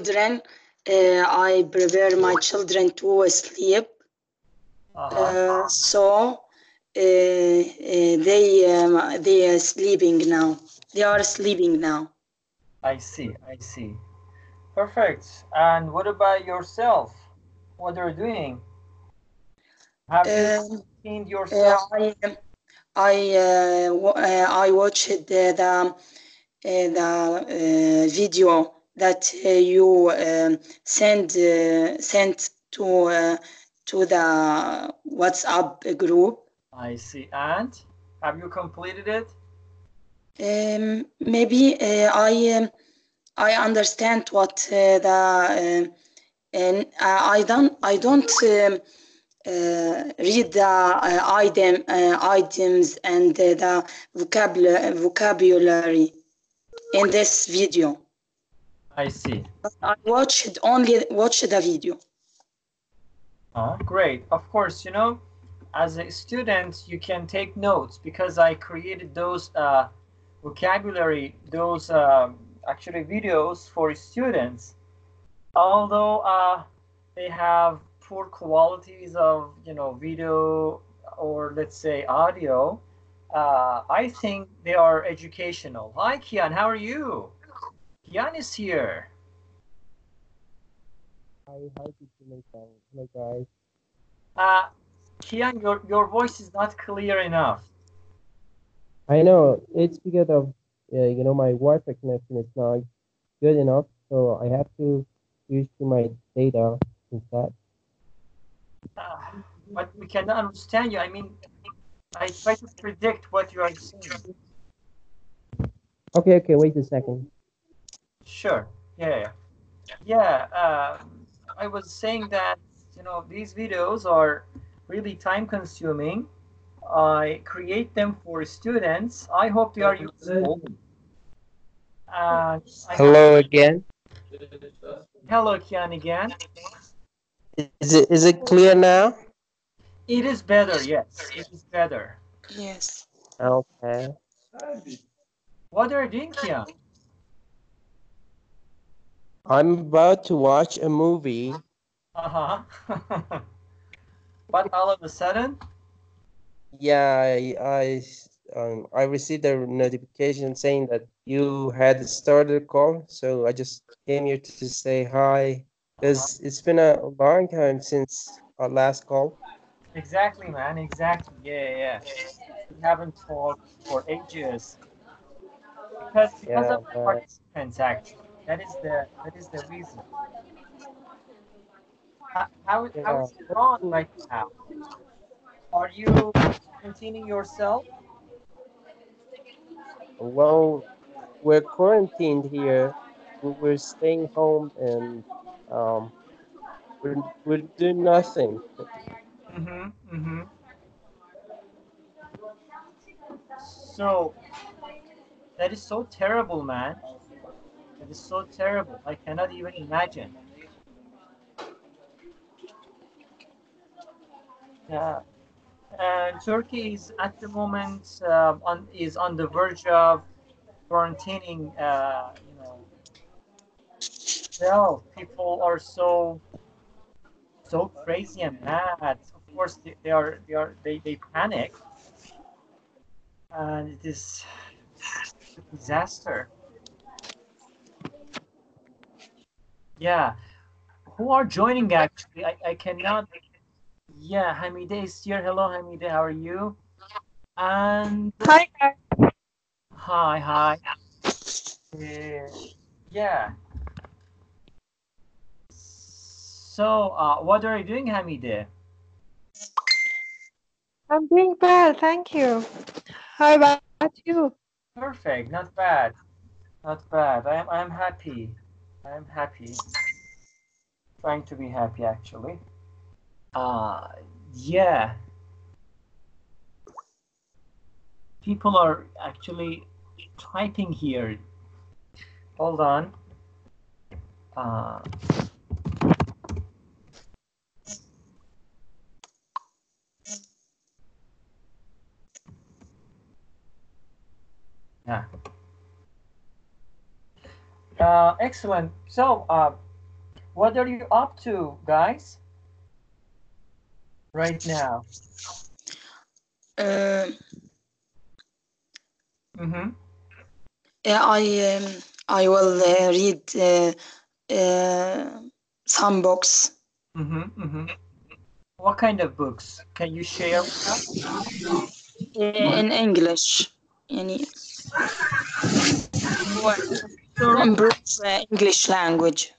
children. Uh, I prepare my children to sleep. Uh-huh. Uh, so uh, uh, they um, they are sleeping now. They are sleeping now. I see, I see. Perfect. And what about yourself? What are you doing? Have you Um, cleaned uh, yourself? I I uh, wa- uh, I watched the the, uh, the uh, video that uh, you um, send uh, sent to uh, to the WhatsApp group. I see. And have you completed it? Um, maybe uh, I um, I understand what uh, the uh, and I don't I don't um, uh, read the uh, item uh, items and the vocabulary vocabulary in this video. I see. I watched only watch the video. Oh, great. Of course, you know, as a student, you can take notes because I created those uh, vocabulary, those um actually videos for students. Although uh, they have poor qualities of, you know, video or let's say audio, uh, I think they are educational. Hi, Kian. How are you? Kian is here. Hi, hi, teacher Nathan. Hello, guys. Uh, Kian, your, your voice is not clear enough. I know it's because of uh, you know my Wi-Fi connection is not good enough, so I have to use to my data instead. Uh, but we cannot understand you. I mean, I try to predict what you are saying. Okay, okay, wait a second. Sure. Yeah. Yeah. Uh, I was saying that you know these videos are really time consuming. I create them for students. I hope they are useful. Uh, I- Hello again. hello, Kian again. Is it is it clear now? It is better. Yes, it is better. Yes. Okay. What are you doing, Kian? I'm about to watch a movie. Uh huh. but all of a sudden, Yeah, I I um, I received a notification saying that you had started a call, so I just came here to say hi. Because it's been a long time since our last call. Exactly, man. Exactly. Yeah, yeah. We haven't talked for ages. Because because Yeah, of the participants, actually. That is the that is the reason. How, how, how is it wrong right now? Are you containing yourself? Well, we're quarantined here. We- We're staying home and um, we're, we're doing nothing. Mm-hmm. Mm-hmm. So that is so terrible, man. That is so terrible. I cannot even imagine. Yeah. And Turkey is at the moment uh, on is on the verge of quarantining. Uh, you know, well, people are so so crazy and mad. Of course, they, they are they are they, they panic, and it is disaster. Yeah, who are joining actually? I, I cannot. Yeah, Hamide is here. Hello, Hamide. How are you? And Hi, hi, hi. Uh, yeah. So, uh, what are you doing, Hamide? I'm doing well, thank you. How about you? Perfect, not bad, not bad. I am, I am happy. I am happy. Trying to be happy, actually. Uh, yeah. People are actually typing here. Hold on. Uh, yeah. Uh, excellent. So, uh, what are you up to, guys? Right now. Uh, mm-hmm. I um, I will uh, read uh, uh, some books. Mm-hmm, mm-hmm. What kind of books? Can you share? in English. Any. What? the English language.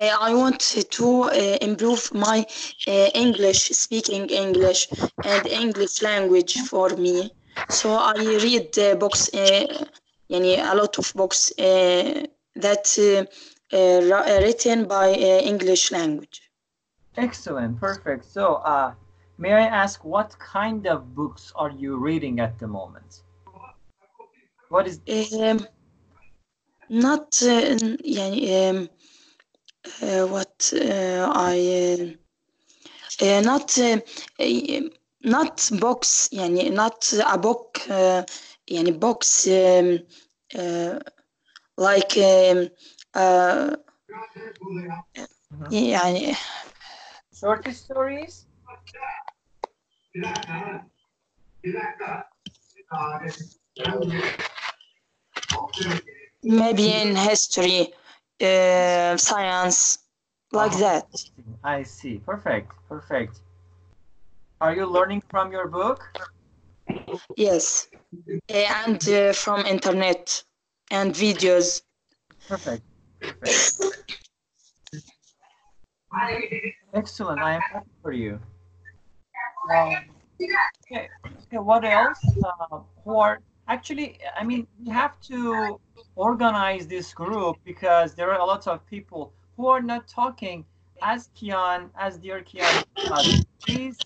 Uh, I want to uh, improve my uh, English, speaking English and English language for me. So I read uh, books, uh, yani a lot of books uh, that uh, written by English language. Excellent, perfect. So, may I ask what kind of books are you reading at the moment? What is Um, not uh, يعني um, uh, what uh, I uh, uh, not uh, uh, not books يعني not a book uh, يعني books um, uh, like um, uh, يعني short stories? maybe in history uh, science like Uh-huh. that I see. Perfect, perfect. Are you learning from your book? yes Uh, and uh, from internet and videos Perfect. perfect. Excellent. I am happy for you. Um, okay. What else? Uh, who are actually? I mean, we have to organize this group because there are a lot of people who are not talking. As Kian, as dear Kian, uh, please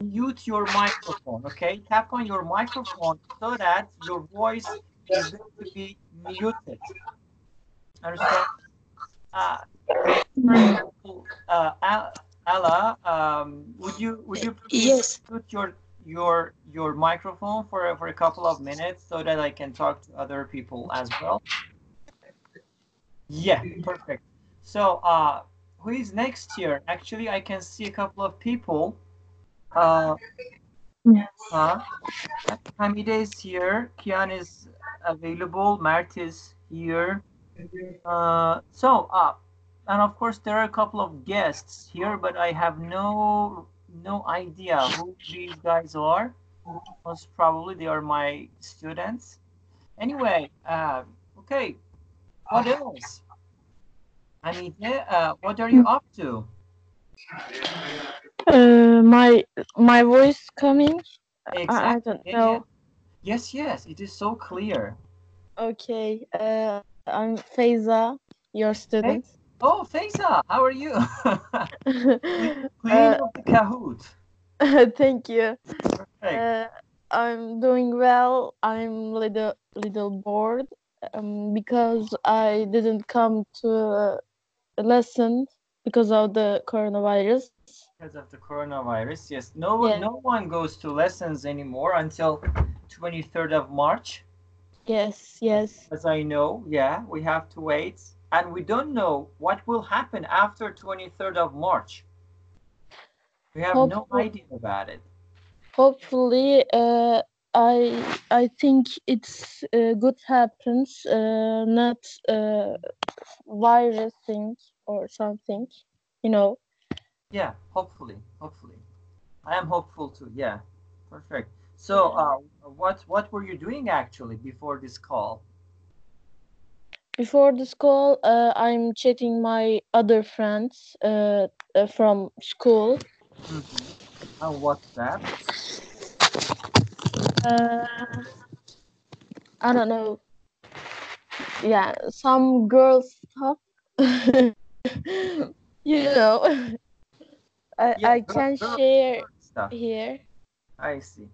mute your microphone. Okay, tap on your microphone so that your voice is going to be muted. Understand? Uh, for example, uh, Al- Ala, um, would you would you please yes put your your your microphone for for a couple of minutes so that I can talk to other people as well? Yeah, perfect. So, uh, who is next here? Actually, I can see a couple of people. Uh, uh, Hamide is here. Kian is available. Mert is here. Uh, so, uh, and of course there are a couple of guests here, but I have no no idea who these guys are. Most probably they are my students. Anyway, uh, okay. What else? Anita, uh, what are you up to? Uh, my my voice coming? I, I don't know. Yes, yes, it is so clear. Okay. Uh, I'm Faiza, your student. Oh, Faiza, how are you? Queen Uh, of the Kahoot. Thank you. Uh, I'm doing well. I'm little little bored um, because I didn't come to a lesson because of the coronavirus. because of the coronavirus. Yes, no one, Yeah. no one goes to lessons anymore until 23rd of March. Yes, yes. As I know, yeah, we have to wait, and we don't know what will happen after 23rd of March. We have no idea about it. Hopefully, uh, I I think it's uh, good happens, uh, not uh, virus thing or something, you know. Yeah, hopefully, hopefully. I am hopeful too. Yeah, perfect. So, uh, what what were you doing actually before this call? Before this call, uh, I'm chatting my other friends uh, uh, from school. Mm-hmm. On WhatsApp. Uh, I don't know. Yeah, some girls stuff. you know, I Yeah, I can girl- share Stuff. here. I see.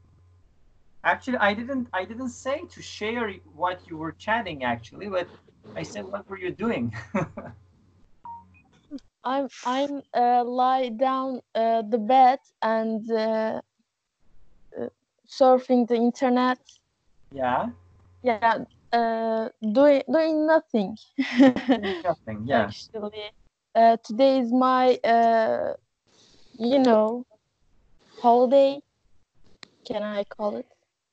Actually, I didn't. I didn't say to share what you were chatting actually, but I said what were you doing? I'm I'm uh, lie down uh, the bed and uh, uh, surfing the internet. yeah. Yeah, uh, doing doing nothing. Nothing. Yeah. Actually, uh, today is my uh, you know holiday. Can I call it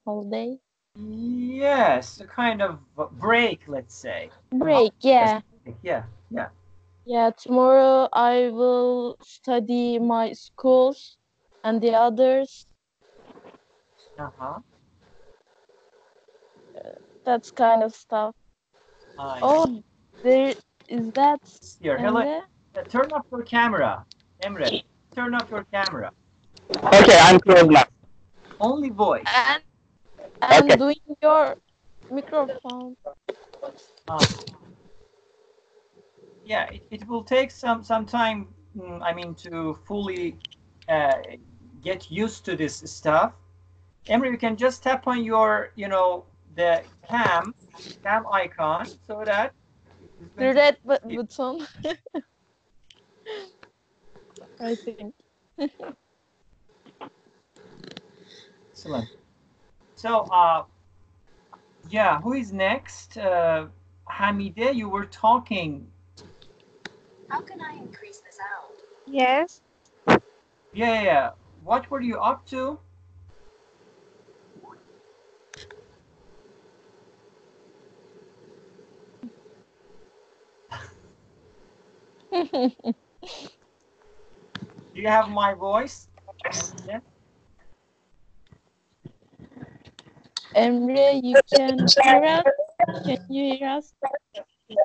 holiday? Yes, a kind of break, let's say. Break. Yeah. Yeah. Yeah. Yeah. Tomorrow I will study my schools and the others. Uh huh. That's kind of stuff. Oh, there is that. Here, hello. Turn off your camera, Emre. Turn off your camera. Okay, I'm close now. Only voice. And and Okay. doing your microphone. Um, yeah, it, it will take some some time. mm, I mean, to fully uh, get used to this stuff. Emre, you can just tap on your, you know, the cam cam icon so that The red button. I think. Excellent. So, uh, yeah, who is next? Uh, Hamide, you were talking. How can I increase the sound? Yes. Yeah, yeah, yeah. What were you up to? Do you have my voice? Yeah. Emre, you can hear us? Can you hear us? It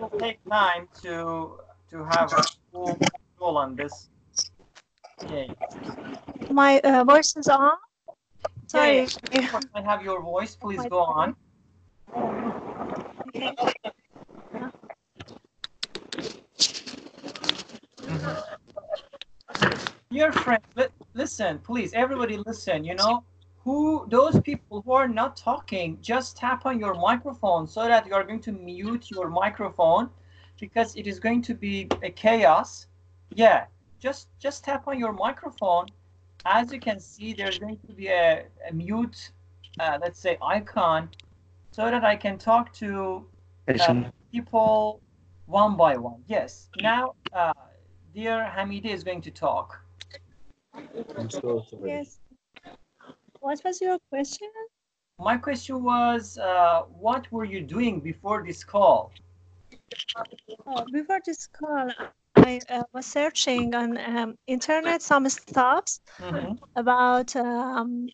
will take time to to have a full control on this. Okay. My uh, voice is on. Sorry. Yeah, Of course, I have your voice. Please go on. Dear friend, li- listen, please, everybody listen, you know, who those people who are not talking, just tap on your microphone so that you are going to mute your microphone because it is going to be a chaos. Yeah, just just tap on your microphone. As you can see, there's going to be a, a mute, uh, let's say, icon so that I can talk to uh, people one by one. Yes. Now, uh, dear Hamide is going to talk. Yes. What was your question? My question was, uh, what were you doing before this call? Oh, before this call, I uh, was searching on um, internet some stuffs Mhm, about um,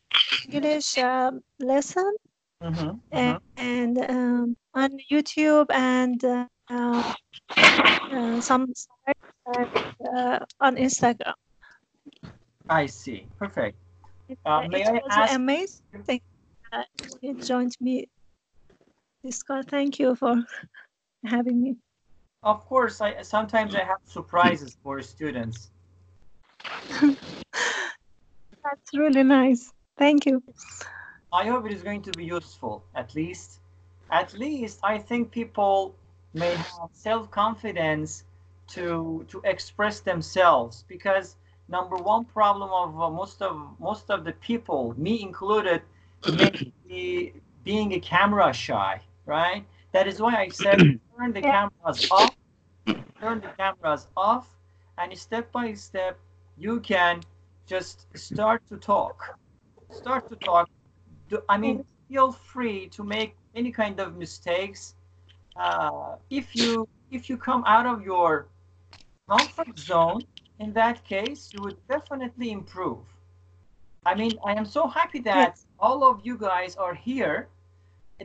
English um, lesson mhm, and, and um, on YouTube and uh, uh, uh, some sites and, uh, on Instagram. I see. Perfect. Uh, uh, may it I ask- amazing. You joined me call. Thank you for having me. Of course, I sometimes I have surprises for students. That's really nice. Thank you. I hope it is going to be useful. At least, at least I think people may have self-confidence to to express themselves because number one problem of uh, most of most of the people, me included, may be being a camera shy, right? That is why I said turn the cameras off, turn the cameras off, and step by step you can just start to talk. Start to talk do, I mean, feel free to make any kind of mistakes. Uh, if you if you come out of your comfort zone, in that case, you would definitely improve. I mean, I am so happy that all of you guys are here.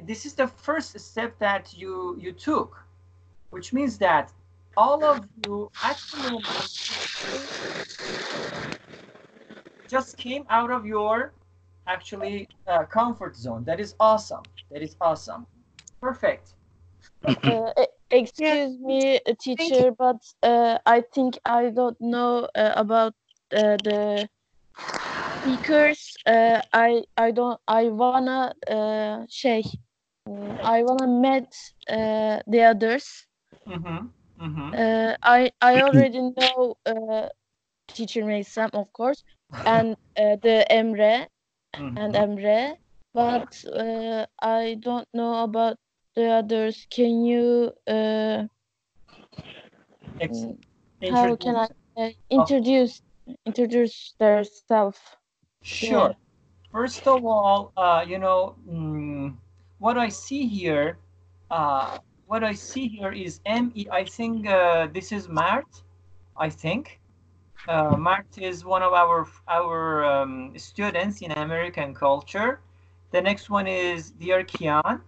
This is the first step that you you took, which means that all of you at the moment just came out of your actually uh, comfort zone. That is awesome. That is awesome. Perfect. Uh, excuse me, uh, teacher, but uh, I think I don't know uh, about uh, the speakers. Uh, I I don't. I wanna uh, şey. mm, I wanna meet uh, the others. Mm-hmm. Mm-hmm. Uh, I I already know uh, teacher Meysem, of course, and uh, the Emre Mhm. and Emre, but uh, I don't know about the others. Can you uh, Ex- how can I introduce- uh, introduce introduce themselves? Sure. First of all, uh, you know, mm, what I see here, uh, what I see here is M. E. I think uh, this is Mert. I think uh, Mert is one of our our um, students in American culture. The next one is Dear Kian.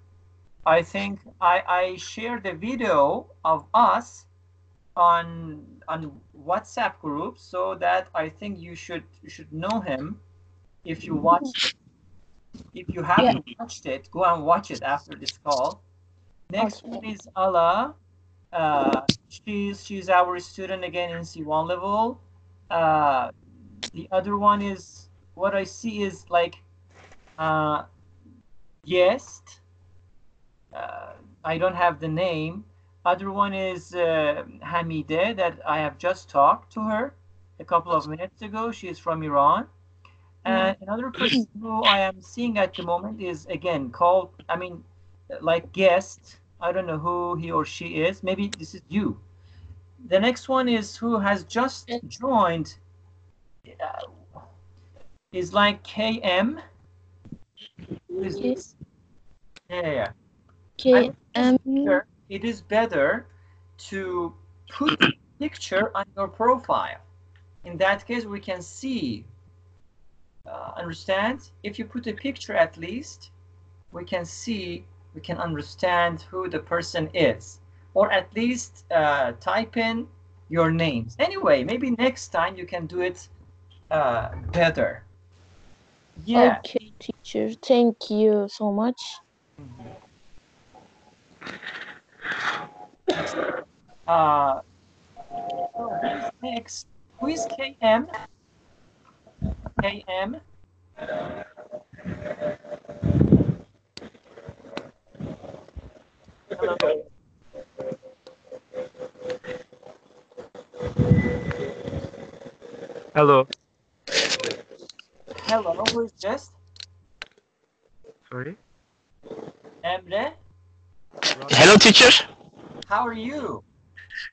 I think I, I shared the video of us on on WhatsApp group so that I think you should you should know him if you watched it. If you haven't watched it, go and watch it after this call. Next Okay. one is Ala. Uh, she's she's our student again in C1 level. Uh, the other one is what I see is like uh, guest. Uh, I don't have the name. Other one is uh, Hamide that I have just talked to her a couple of minutes ago. She is from Iran. And another person who I am seeing at the moment is again called, I mean, like guest. I don't know who he or she is. Maybe this is you. The next one is who has just joined. Uh, is like KM. Who is this? Yeah, yeah, yeah. Okay, um, it is better to put a picture on your profile. In that case, we can see. Uh, understand? If you put a picture at least, we can see, we can understand who the person is. Or at least uh, type in your names. Anyway, maybe next time you can do it uh, better. Yeah. okay, teacher. Thank you so much. Uh, so who's next? Who is KM? KM? Hello. Hello. Hello, who is this? Sorry. Emre? Hello, teacher. How are you?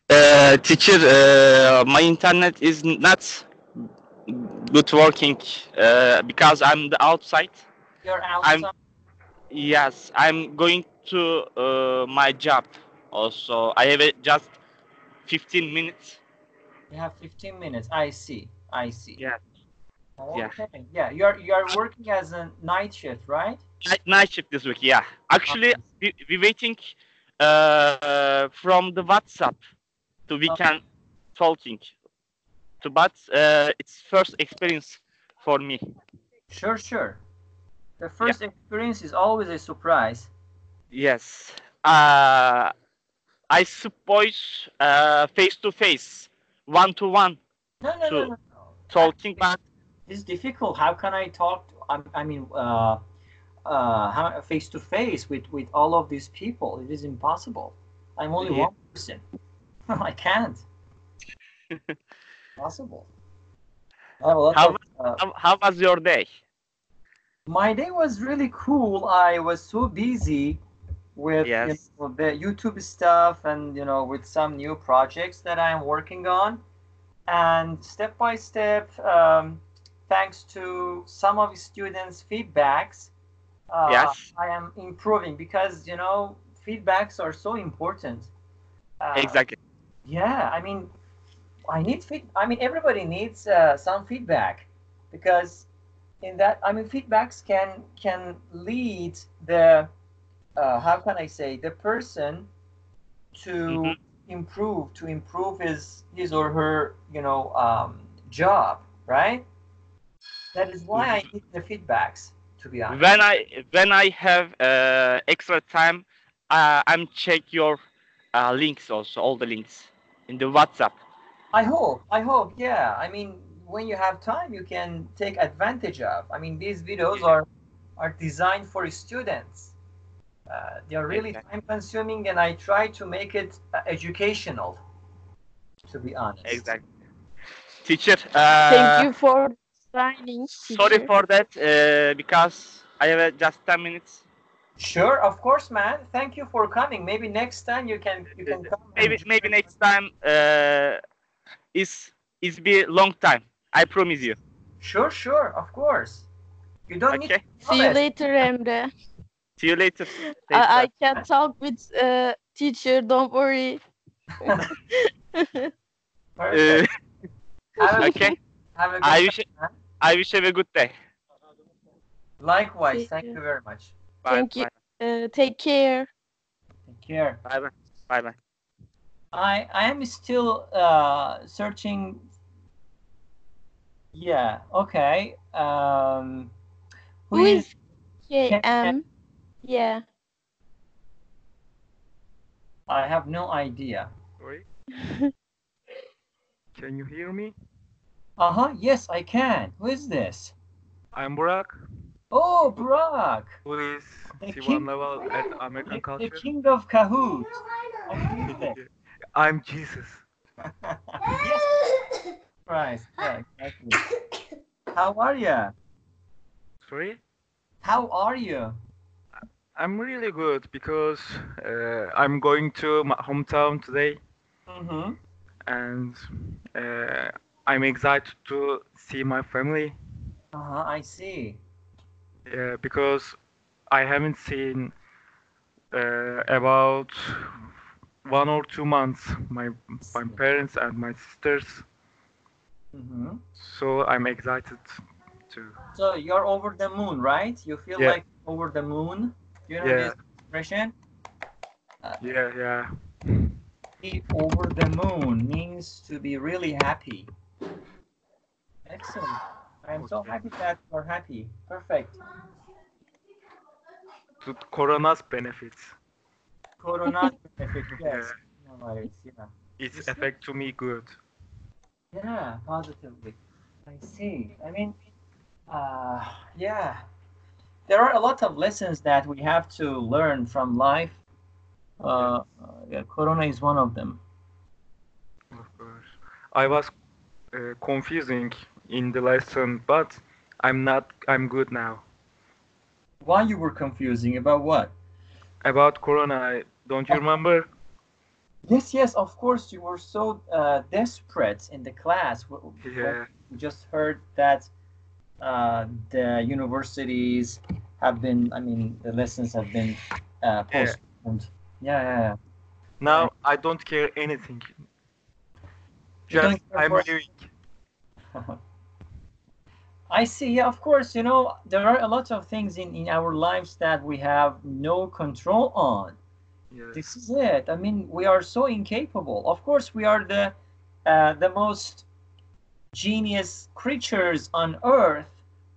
Uh, teacher, uh, my internet is not good working uh, because I'm the outside. You're I'm- outside. Yes, I'm going to uh, my job. Also, I have just 15 minutes. You have 15 minutes. I see. I see. Yeah. yeah. Yeah. You're you're working as a night shift, right? Night, night shift this week. Yeah. Actually, we we waiting uh, from the WhatsApp to we Okay. can talking. To but uh, it's first experience for me. Sure, sure. The first experience is always a surprise. Yes. Uh, I suppose uh, face to face, one to one No, no, no, no. no. talking, but It's difficult. How can I talk? To, I, I mean, uh, uh, face to face with with all of these people? It is impossible. I'm only Yeah. one person. I can't. Possible. I have a lot How of, uh, how, how was your day? My day was really cool. I was so busy with you know, the YouTube stuff and you know with some new projects that I'm working on, and step by step, um, thanks to some of the students' feedbacks, uh, Yes. I am improving because you know feedbacks are so important. Uh, Exactly. yeah, I mean, I need feed. I mean, everybody needs uh, some feedback because in that, I mean, feedbacks can can lead the uh, how can I say the person to Mhm. improve to improve his his or her you know um, job, right? That is why I need the feedbacks. To be honest. When I when I have uh, extra time, uh, I'm check your uh, links also, all the links in the WhatsApp. I hope. I hope. Yeah. I mean, when you have time, you can take advantage of. I mean, these videos are are designed for students. Uh, they are really Exactly. time consuming, and I try to make it uh, educational. To be honest. Exactly. Teacher. Uh, Thank you for explaining. Sorry for that uh, because I have uh, just 10 minutes. Sure, of course, man. Thank you for coming. Maybe next time you can you can come. and- Maybe maybe next time uh, is is be long time. I promise you. Sure, sure, of course. You don't need Okay. to See you later, Emre. See you later. I, I can talk with uh, teacher. Don't worry. Uh, Perfect. Have a- okay. have a good I wish time, man. I wish you a good day. Likewise. Thank you. you very much. Bye. Thank you. Uh, take care. Take care. Bye. Bye. Bye. Bye. I I am still uh, searching. Yeah. Okay. Um, Who is Can- KM? Yeah. I have no idea. Sorry. Can you hear me? Uh huh. Yes, I can. Who is this? I'm Burak, Oh, Brock. who is The C1 king- level at American The, culture. the king of Kahoot. Who is this? I'm Jesus. yes. Right. Yeah, exactly. How are you? Sorry? How are you? I'm really good because uh, I'm going to my hometown today Mm-hmm. and uh, I'm excited to see my family Uh-huh, I see. uh, because I haven't seen uh, about one or two months my my parents and my sisters Mm-hmm. so I'm excited to So you're over the moon, right? You feel Yeah. like over the moon? You know Yeah. this expression? yeah yeah Be over the moon means to be really happy. Excellent. I'm so happy that you're happy. Perfect. to corona's benefits Corona benefit, yes. Yeah. Coronavirus, yeah. its effect to me good Yeah, positively. I see. I mean, uh, yeah. There are a lot of lessons that we have to learn from life. Uh, uh, yeah, Corona is one of them. Of course. I was uh, confusing in the lesson, but I'm not. I'm good now. Why you were confusing about what? About Corona, I- don't you remember? Yes, yes, of course. You were so uh, desperate in the class. Yeah. We just heard that uh, the universities have been. I mean, the lessons have been uh, postponed. Yeah, yeah, yeah. Now I don't care anything. Just I'm. I see. Yeah, of course. You know, there are a lot of things in, in our lives that we have no control on. Yes. This is it. I mean, we are so incapable. Of course, we are the uh, the most genius creatures on earth,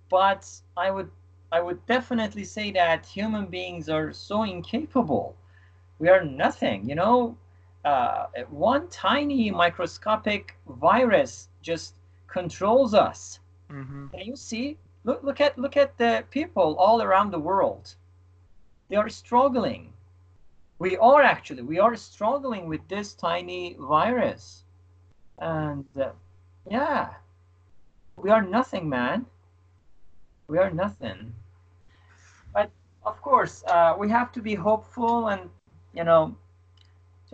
but I would I would definitely say that human beings are so incapable. We are nothing. You know, uh, one tiny microscopic virus just controls us. Mhm. Can you see? Look, look at look at the people all around the world. They are struggling. We are actually we are struggling with this tiny virus, and uh, yeah, we are nothing, man. We are nothing. But of course, uh, we have to be hopeful and you know,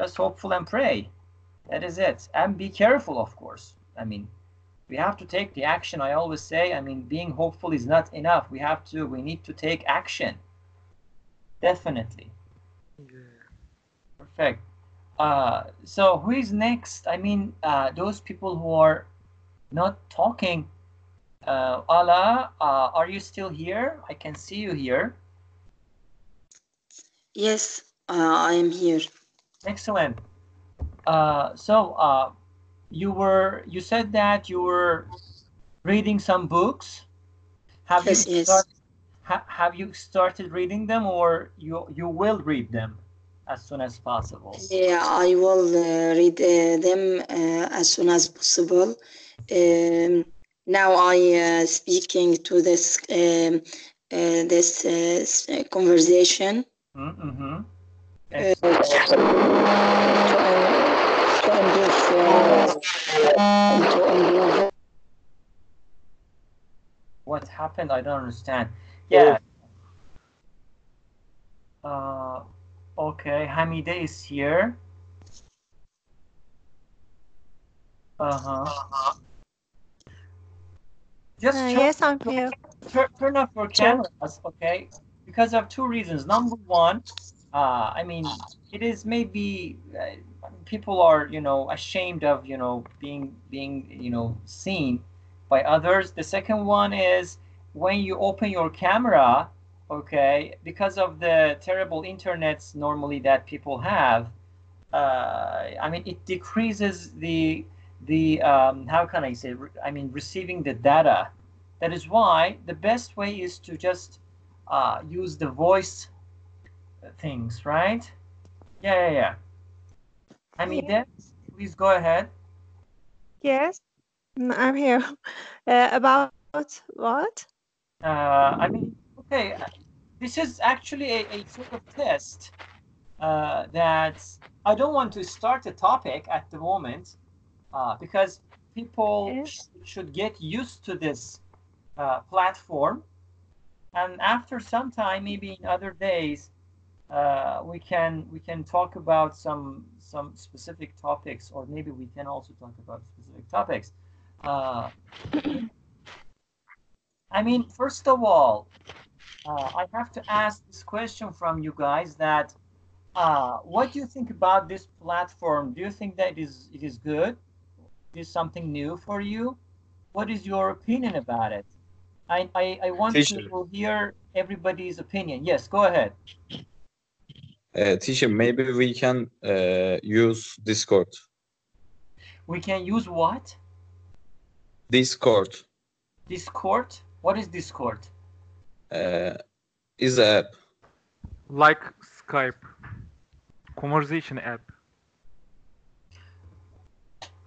just hopeful and pray. That is it, and be careful, of course. I mean, we have to take the action i always say. I mean being hopeful is not enough. We have to we need to take action. Definitely. Yeah. perfect. Uh, so who is next? I mean uh, those people who are not talking uh, ala uh, are you still here? I can see you here. Yes, uh, I am here. Excellent. Uh, so uh, you were you said that you were reading some books. Have Yes, you yes. ha, have you started reading them or you you will read them as soon as possible? Yeah, I will uh, read uh, them uh, as soon as possible. Um, now I uh, speaking to this um, uh, this uh, s- uh, conversation uh, to, to improve uh, to improve what happened? I don't understand. Yeah. Uh, okay, Hamide is here. Uh-huh. Just Uh, turn, yes, I'm here. turn, turn off your cameras, okay? Because of two reasons. Number one, uh, I mean, it is maybe uh, people are, you know, ashamed of, you know, being being, you know, seen by others. The second one is when you open your camera, okay, because of the terrible internets normally that people have, uh, I mean, it decreases the the um, how can I say? I mean, receiving the data. That is why the best way is to just uh, use the voice things, right? Yeah, yeah, yeah. I mean, Yeah. please go ahead. Yes, mm, I'm here. Uh, about what? Uh, I mean, okay, uh, this is actually a, a sort of test uh, that I don't want to start a topic at the moment uh, because people Yes. sh- should get used to this uh, platform. And after some time, maybe in other days, uh, we can we can talk about some some specific topics, or maybe we can also talk about specific topics. Uh, I mean, first of all, uh, I have to ask this question from you guys that uh, what do you think about this platform? Do you think that it is it is good? Is something new for you? What is your opinion about it? I I, I want Teacher. to hear everybody's opinion. Yes, go ahead. Uh, teacher, maybe we can uh, use Discord. We can use what? Discord Discord? What is Discord? uh, is a app. Like Skype. Conversation app.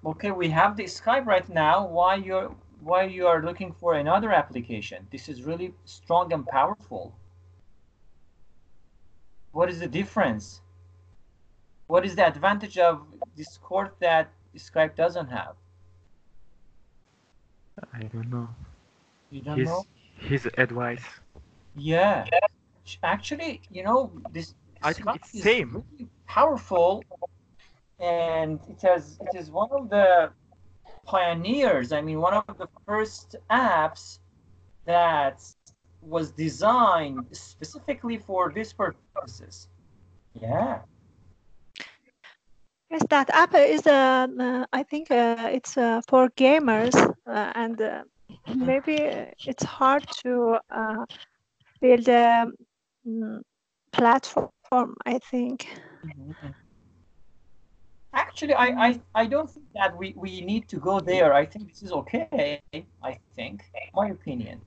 Okay, we have the Skype right now. Why you're why you are looking for another application? This is really strong and powerful. What is the difference? What is the advantage of Discord that Skype doesn't have? I don't know. You don't His know? his advice. Yeah. Actually, you know, this I think Skype it's is same. really powerful and it has it is one of the pioneers i mean one of the first apps that was designed specifically for these purposes. Yeah. Yes, that app is uh, uh, I think uh, it's uh, for gamers uh, and uh, maybe it's hard to uh, build a mm, platform, I think. actually I, I i don't think that we we need to go there. I think this is okay i think my opinion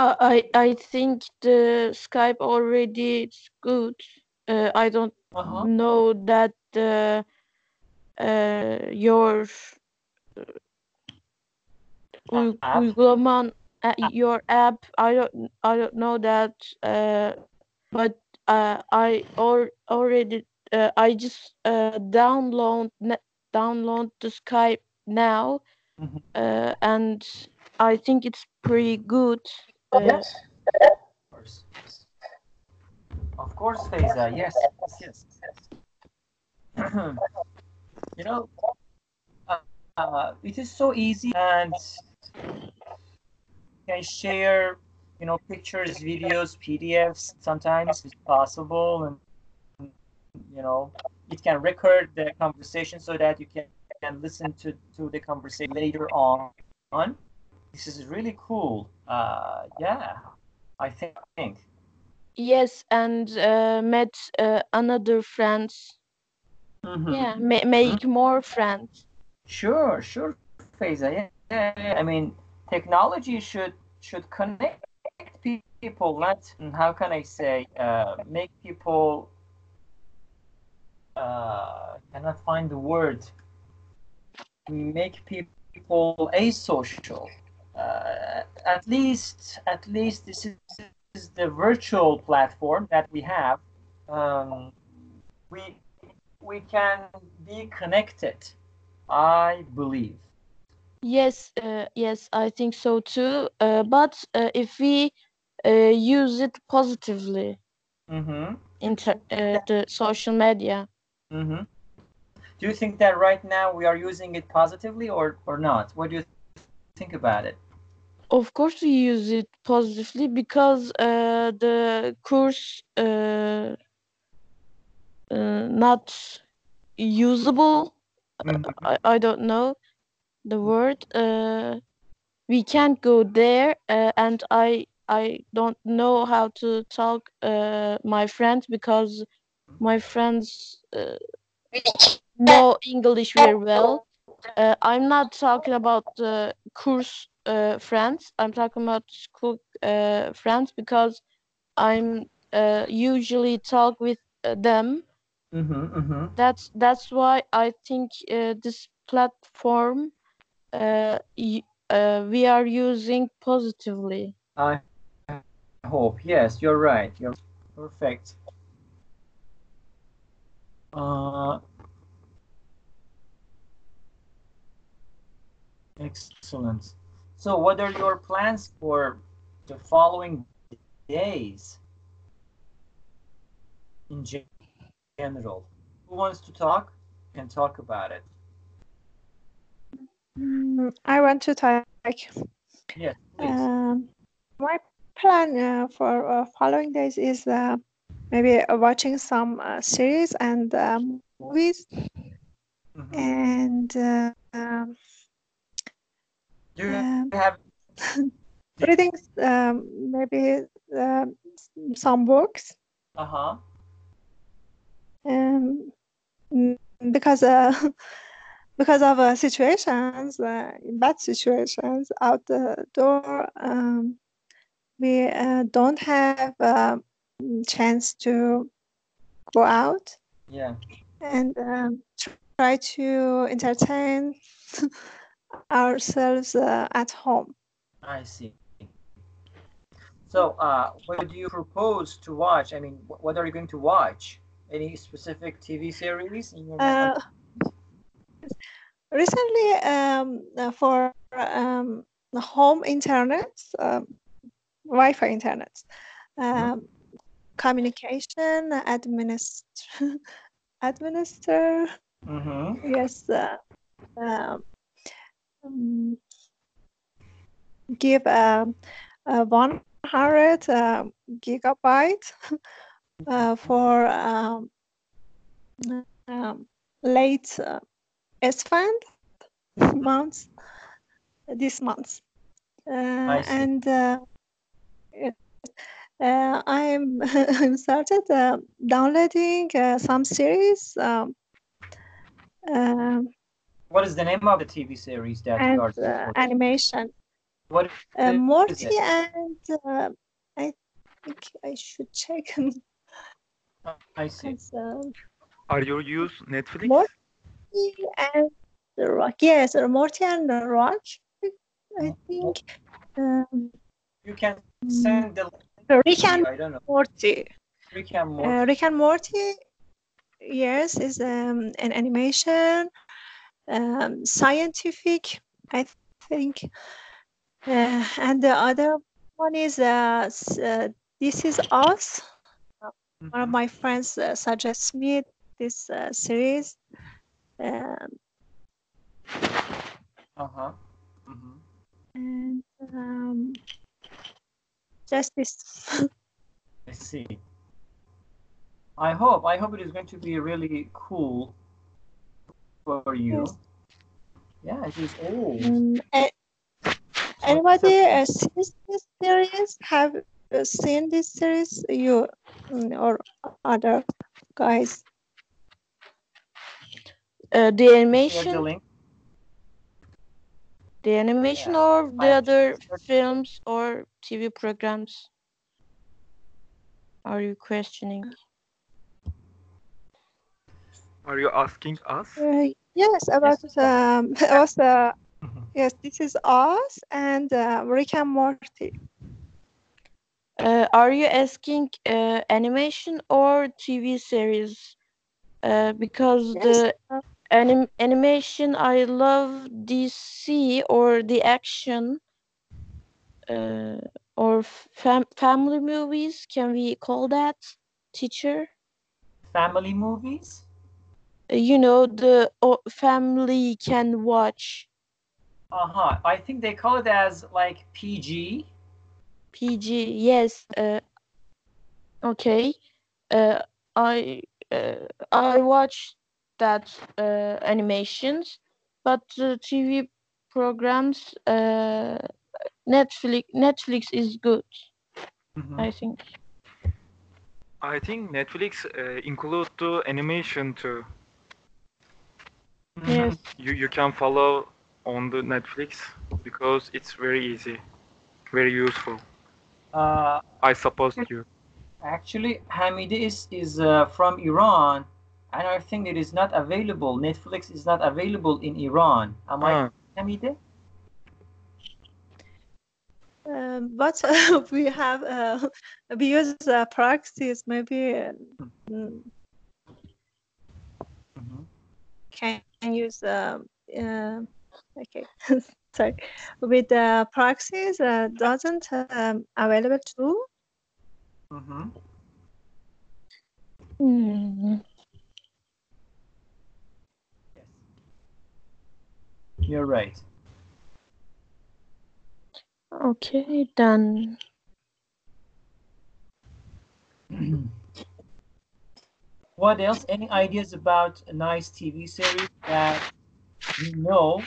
Uh, I I think the Skype already is good. Uh, I don't uh-huh know that uh, uh, your Uh, app? uygulaman uh, your app I don't I don't know that uh, but uh, I or already uh, I just uh, download download the Skype now Mhm. uh, and I think it's pretty good. Yes of course of course Faiza yes yes yes. You know uh, uh, it is so easy and can share you know pictures videos pdfs sometimes it's possible and you know it can record the conversation so that you can, can listen to, to the conversation later on this is really cool uh, yeah i think Yes, and uh, met uh, another friends. Mhm. Yeah, ma- make more friends. Sure, sure, Faiza. Yeah, yeah, yeah. I mean, technology should should connect people, not mm, how can I say, uh, make people. Uh, cannot find the word. Make people asocial. Uh, at least, at least this is, is the virtual platform that we have. Um, we we can be connected I believe. Yes, uh, yes, I think so too. Uh, but uh, if we uh, use it positively, Mm-hmm. inter uh, the social media, Mm-hmm. Do you think that right now we are using it positively or or not? What do you think about it? of course we use it positively because uh, the course uh, uh, not usable. Mhm. I, I don't know the word. Uh, we can't go there, uh, and I I don't know how to talk uh, my friends because my friends uh, know English very well. Uh, I'm not talking about the course uh, friends. I'm talking about school uh, friends because I'm uh, usually talk with uh, them. Mm-hmm. Mm-hmm. That's that's why I think uh, this platform uh, y- uh, we are using positively. I hope. Yes, you're right. You're perfect. Uh, excellent. So, what are your plans for the following days in general? Who wants to talk? Can talk about it. Mm, I want to talk. Yes, please. Um, my plan uh, for uh, following days is uh, maybe uh, watching some uh, series and um, movies Mhm. and uh, um, Do you um, have reading um, maybe um, s- some books uh-huh. um, mm, because uh, because of uh, situations uh, bad situations out the door um, we uh, don't have a chance to go out Yeah. and um, try to entertain ourselves uh, at home. I see. So, uh, what do you propose to watch? I mean, what are you going to watch? Any specific TV series in your Uh, recently, um, for um, the home internet, um, Wi-Fi internet, um, communication administ- administer, Mm-hmm. yes, uh, um, um, give um, uh, 100 um, gigabyte uh, for um, um, late uh, S-Fund months this month. Uh, and uh, uh, I'm I'm started uh, downloading uh, some series um, um, What is the name of the TV series that and you are uh, animation. What Uh, is Morty it? and uh, I think I should check I see. because um, Are you use Netflix? Morty and the Rock. Yes, uh, Morty and the Rock. I think um, You can send the Rick and I don't know. Morty. Rick and Morty. Uh, Rick and Morty. Yes, is um, an animation, um, scientific. I think, uh, and the other one is uh, This Is Us. One of Mhm. my friends uh, suggests me this uh, series. Um, Uh-huh. Mm-hmm. and um, just this. I see. I hope. I hope it is going to be really cool for you. Yeah, it is old. Um, a- anybody uh, sees this series? Have uh, seen this series? You mm, or other guys? Uh, the Share the animation, link. the animation, Yeah. or the I- other films or TV programs. Are you questioning? Are you asking us? Uh, yes, about um, was uh, yes, this is us and uh, Rick and Morty. Uh, are you asking uh, animation or TV series? Uh, because Yes, the anim animation, I love DC or the action uh, or fam family movies. Can we call that, teacher? Family movies? You know, the uh, family can watch Uh-huh. I think they call it as like PG. PG. Yes. Uh, okay. Uh, I uh, I watch that uh, animations, but the TV programs uh, Netflix Netflix is good. Mhm. I think. I think Netflix uh, include the animation too. Yes. You you can follow on the Netflix because it's very easy, very useful. Uh, I suppose you. actually, Hamide is is uh, from Iran, and I think it is not available. Netflix is not available in Iran. Am I, Ah, Hamide? Um, but we have uh, we use uh, practice maybe uh, mm, can use um, uh, okay sorry with the proxies uh, doesn't um, available too Mhm. Hmm. Yes. You're right. Okay, then. What else? Any ideas about a nice TV series that you know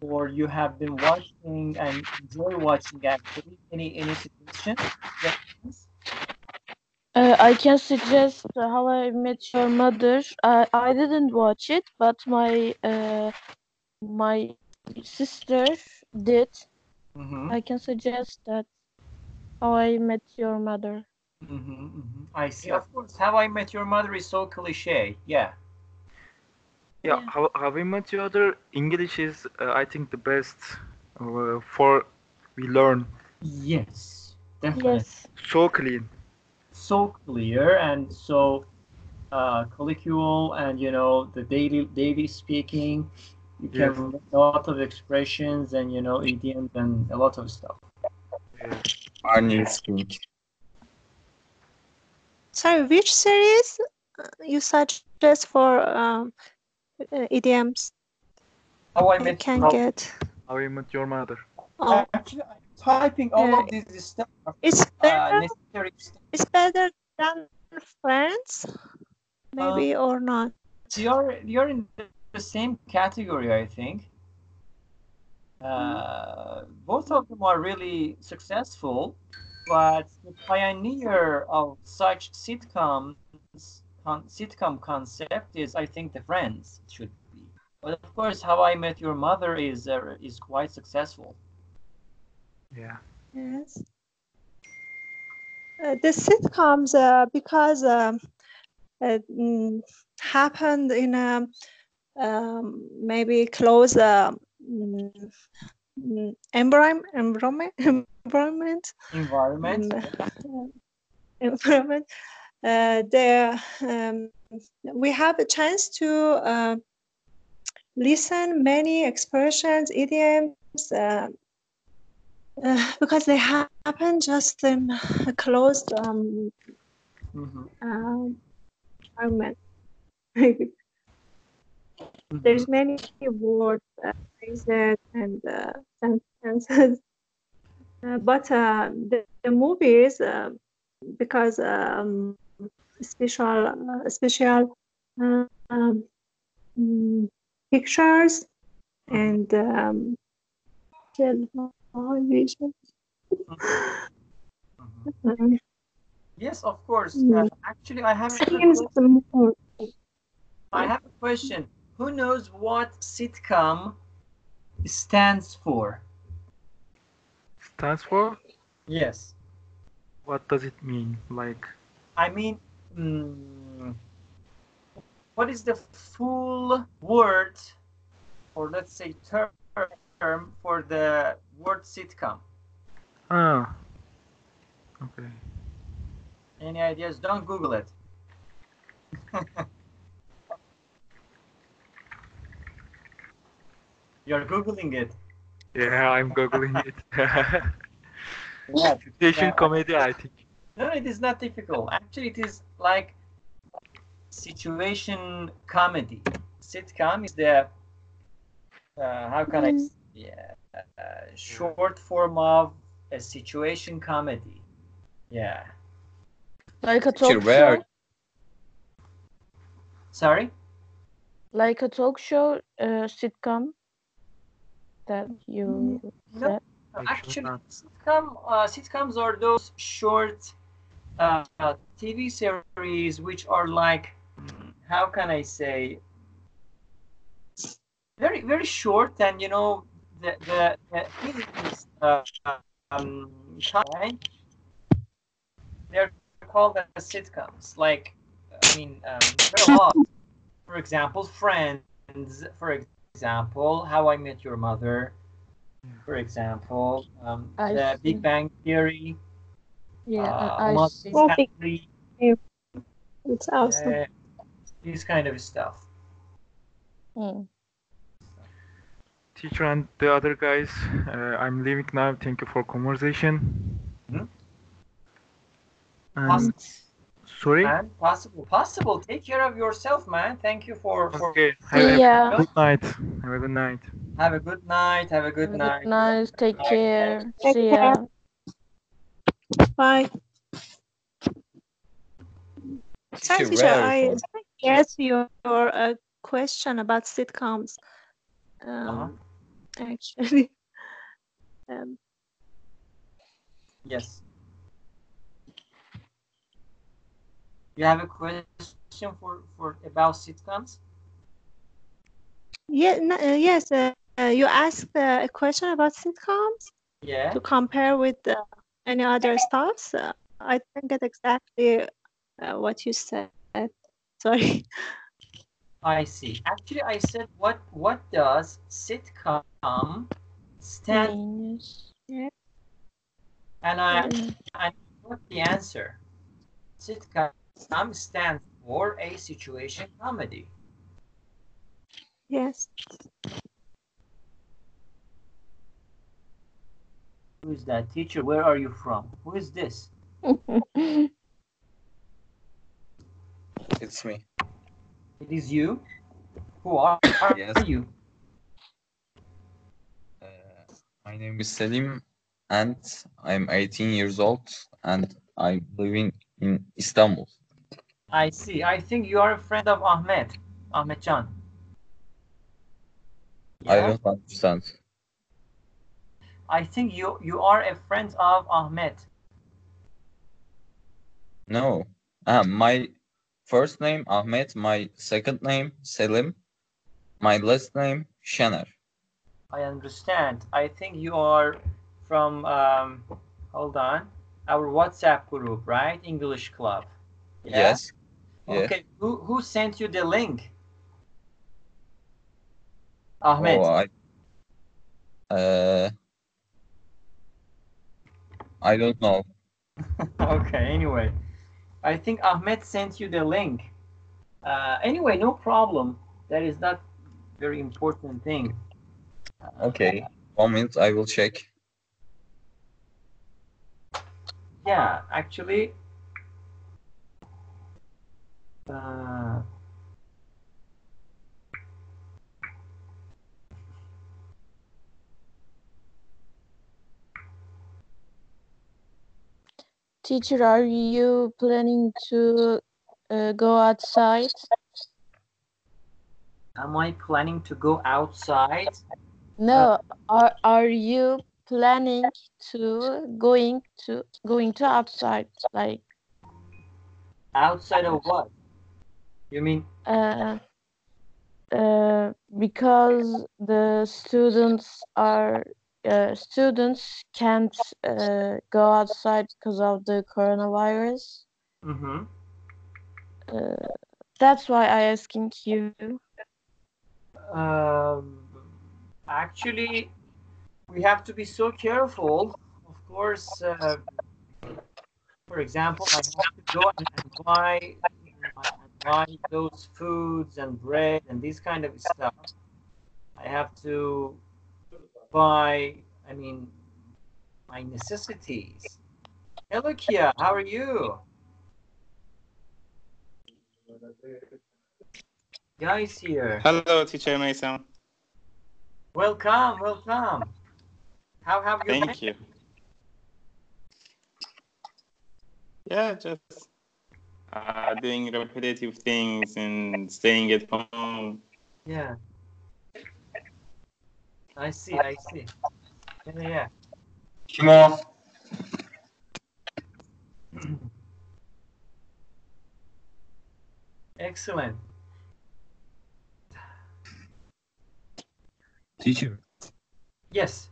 or you have been watching and enjoy watching actually? Any any suggestions? Uh, I can suggest uh, How I Met Your Mother. I I didn't watch it, but my uh, my sister did. Mhm. I can suggest that How I Met Your Mother. Mhm, mhm. I see. Of course, How I Met Your Mother is so cliche. Yeah. yeah. Yeah. How How I Met Your Mother English is uh, I think the best uh, for we learn Yes, definitely. Yes. so clean. So clear and so uh, colloquial, and you know the daily daily speaking. You can Yes. learn a lot of expressions and you know idioms and a lot of stuff. Yeah. Arnie speak. Sorry which series uh, you suggest for um, uh, idioms How I I Met can Your get How I Met Your Mother. oh, Actually, I'm typing all Yeah. of this, this stuff. it's Uh, better necessary stuff. it's better than friends maybe or not You're you're in the same category, I think. Uh, both of them are really successful, but the pioneer of such sitcoms, con- sitcom concept is, I think, the Friends should be. But of course, How I Met Your Mother is uh, is quite successful. Yeah. Yes. Uh, the sitcoms, uh, because um, uh, mm, happened in a um, maybe close mm, environment, environment, environment, Environment. uh, environment. Uh, there, um, we have a chance to uh, listen many expressions, idioms. Uh, uh, because they ha- happen just in a closed um, Mhm. um, environment. There's many words, uh, phrases, and uh, sentences, but uh, the, the movies, uh, because um, special, uh, special uh, um, pictures and um, television. Mhm. Um, Yes, of course. Uh, actually, I have a question. I have a question. Who knows what sitcom stands for? Stands for Yes. what does it mean? Like I mean, mm, what is the full word, or let's say term, for the word sitcom? ah. Okay. Any ideas? Don't Google it. You're googling it. Yeah, I'm googling it. Yeah. Situation Yeah. comedy, I think. No, it is not difficult. Actually, it is like situation comedy. Sitcom is the uh, how can I Mm. s- yeah uh, short form of a situation comedy. Yeah. Like a talk where? show. Sorry. Like a talk show, uh, sitcom. That you No, said. actually, sitcom uh, sitcoms are those short uh, TV series which are like mm, how can I say very very short and you know the the, the thing is, uh, um, they're called as sitcoms. Like I mean um, there are a lot for example Friends for example How I Met Your Mother for example um, the see. Big Bang Theory Yeah, uh, I, I see. Oh, Big- Family, It's awesome. uh, this kind of stuff Mm. Teacher and the other guys, uh, I'm leaving now. Thank you for conversation. Mhm. And Possible, sorry. man. Possible. Possible. Take care of yourself, man. Thank you for, for Okay. Have a good night. Have a good night. have a good night. Have a good Good night. night. Take care. Take See care. ya. Bye. Sorry, Teacher, teacher, I you from? didn't your uh, question about sitcoms. Um, Actually, um, Yes. You have a question for for about sitcoms? yeah, uh, yes. Uh, uh, you asked uh, a question about sitcoms Yeah. to compare with uh, any other stuffs. I didn't get exactly uh, what you said. Sorry. I see. Actually, I said what what does sitcom stand Means- and I. I got the answer. Sitcom stands for a situation comedy. Yes. Who is that teacher? Where are you from? Who is this? It's me. It is you. Who are, are Yes. you? Uh, my name is Selim, and I'm 18 years old, and I'm living in Istanbul. I see. I think you are a friend of Ahmed. Ahmed Can. I don't understand. I think you you are a friend of Ahmed. No. Ah, my first name Ahmet, my second name Selim, my last name Şener. I understand. I think you are from um, hold on, our WhatsApp group, right? English club. Yeah? Yes. Yeah. Okay. Who who sent you the link? Ahmed. Oh, I. Uh, I don't know. okay. Anyway, I think Ahmed sent you the link. Uh, anyway, no problem. That is not very important thing. Okay. One minute, I will check. Yeah, actually. Uh, Teacher, are you planning to uh, go outside? am I planning to go outside? No, are are you planning to going to going to outside like Outside of what? You mean uh uh because the students are uh, students can't uh, go outside because of the coronavirus. mm-hmm. Uh, that's why I asking you. Um, actually, we have to be so careful. Of course, uh, for example, I have to go and, buy buy those foods and bread and this kind of stuff. I have to buy, I mean, my necessities. Hello, Kia. How are you? Guys here. Hello, teacher Mason. Welcome, welcome. How have you Thank you. Yeah, just uh, doing repetitive things and staying at home. Yeah. I see, I see. Yeah, yeah. Kim? Excellent. Teacher. Yes,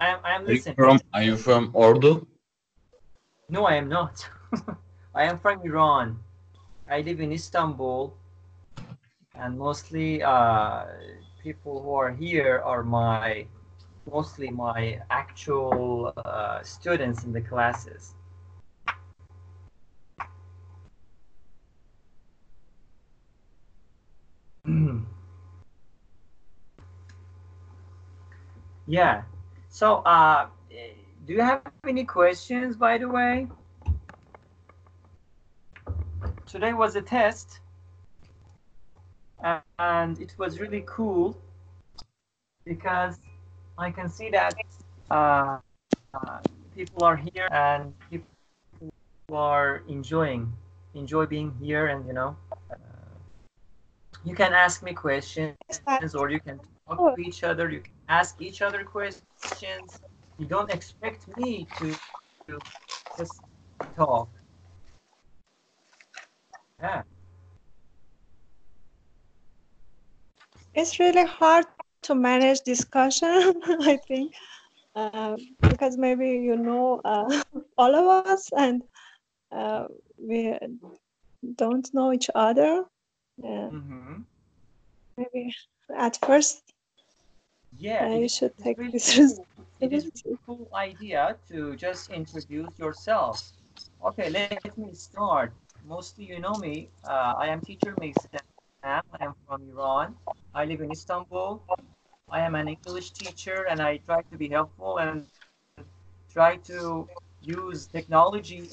I am. I am listening. Are you from Are you from Ordu? No, I am not. I am from Iran. I live in Istanbul, and mostly uh, people who are here are my mostly my actual uh, students in the classes. yeah. So, uh, do you have any questions, by the way? Today was a test, and it was really cool because I can see that uh, uh, people are here and people are enjoying enjoy being here, and you know, uh, you can ask me questions, or you can talk to each other. You can ask each other questions. You don't expect me to, to just talk. Yeah. It's really hard to manage discussion, I think, uh, because maybe you know uh, all of us and uh, we don't know each other. Uh, hmm maybe at first Yeah, uh, you should take really this cool. It is a cool idea to just introduce yourself. Okay, let me start. Mostly you know me. Uh, I am teacher Mason. I am from Iran. I live in Istanbul. I am an English teacher and I try to be helpful and try to use technology.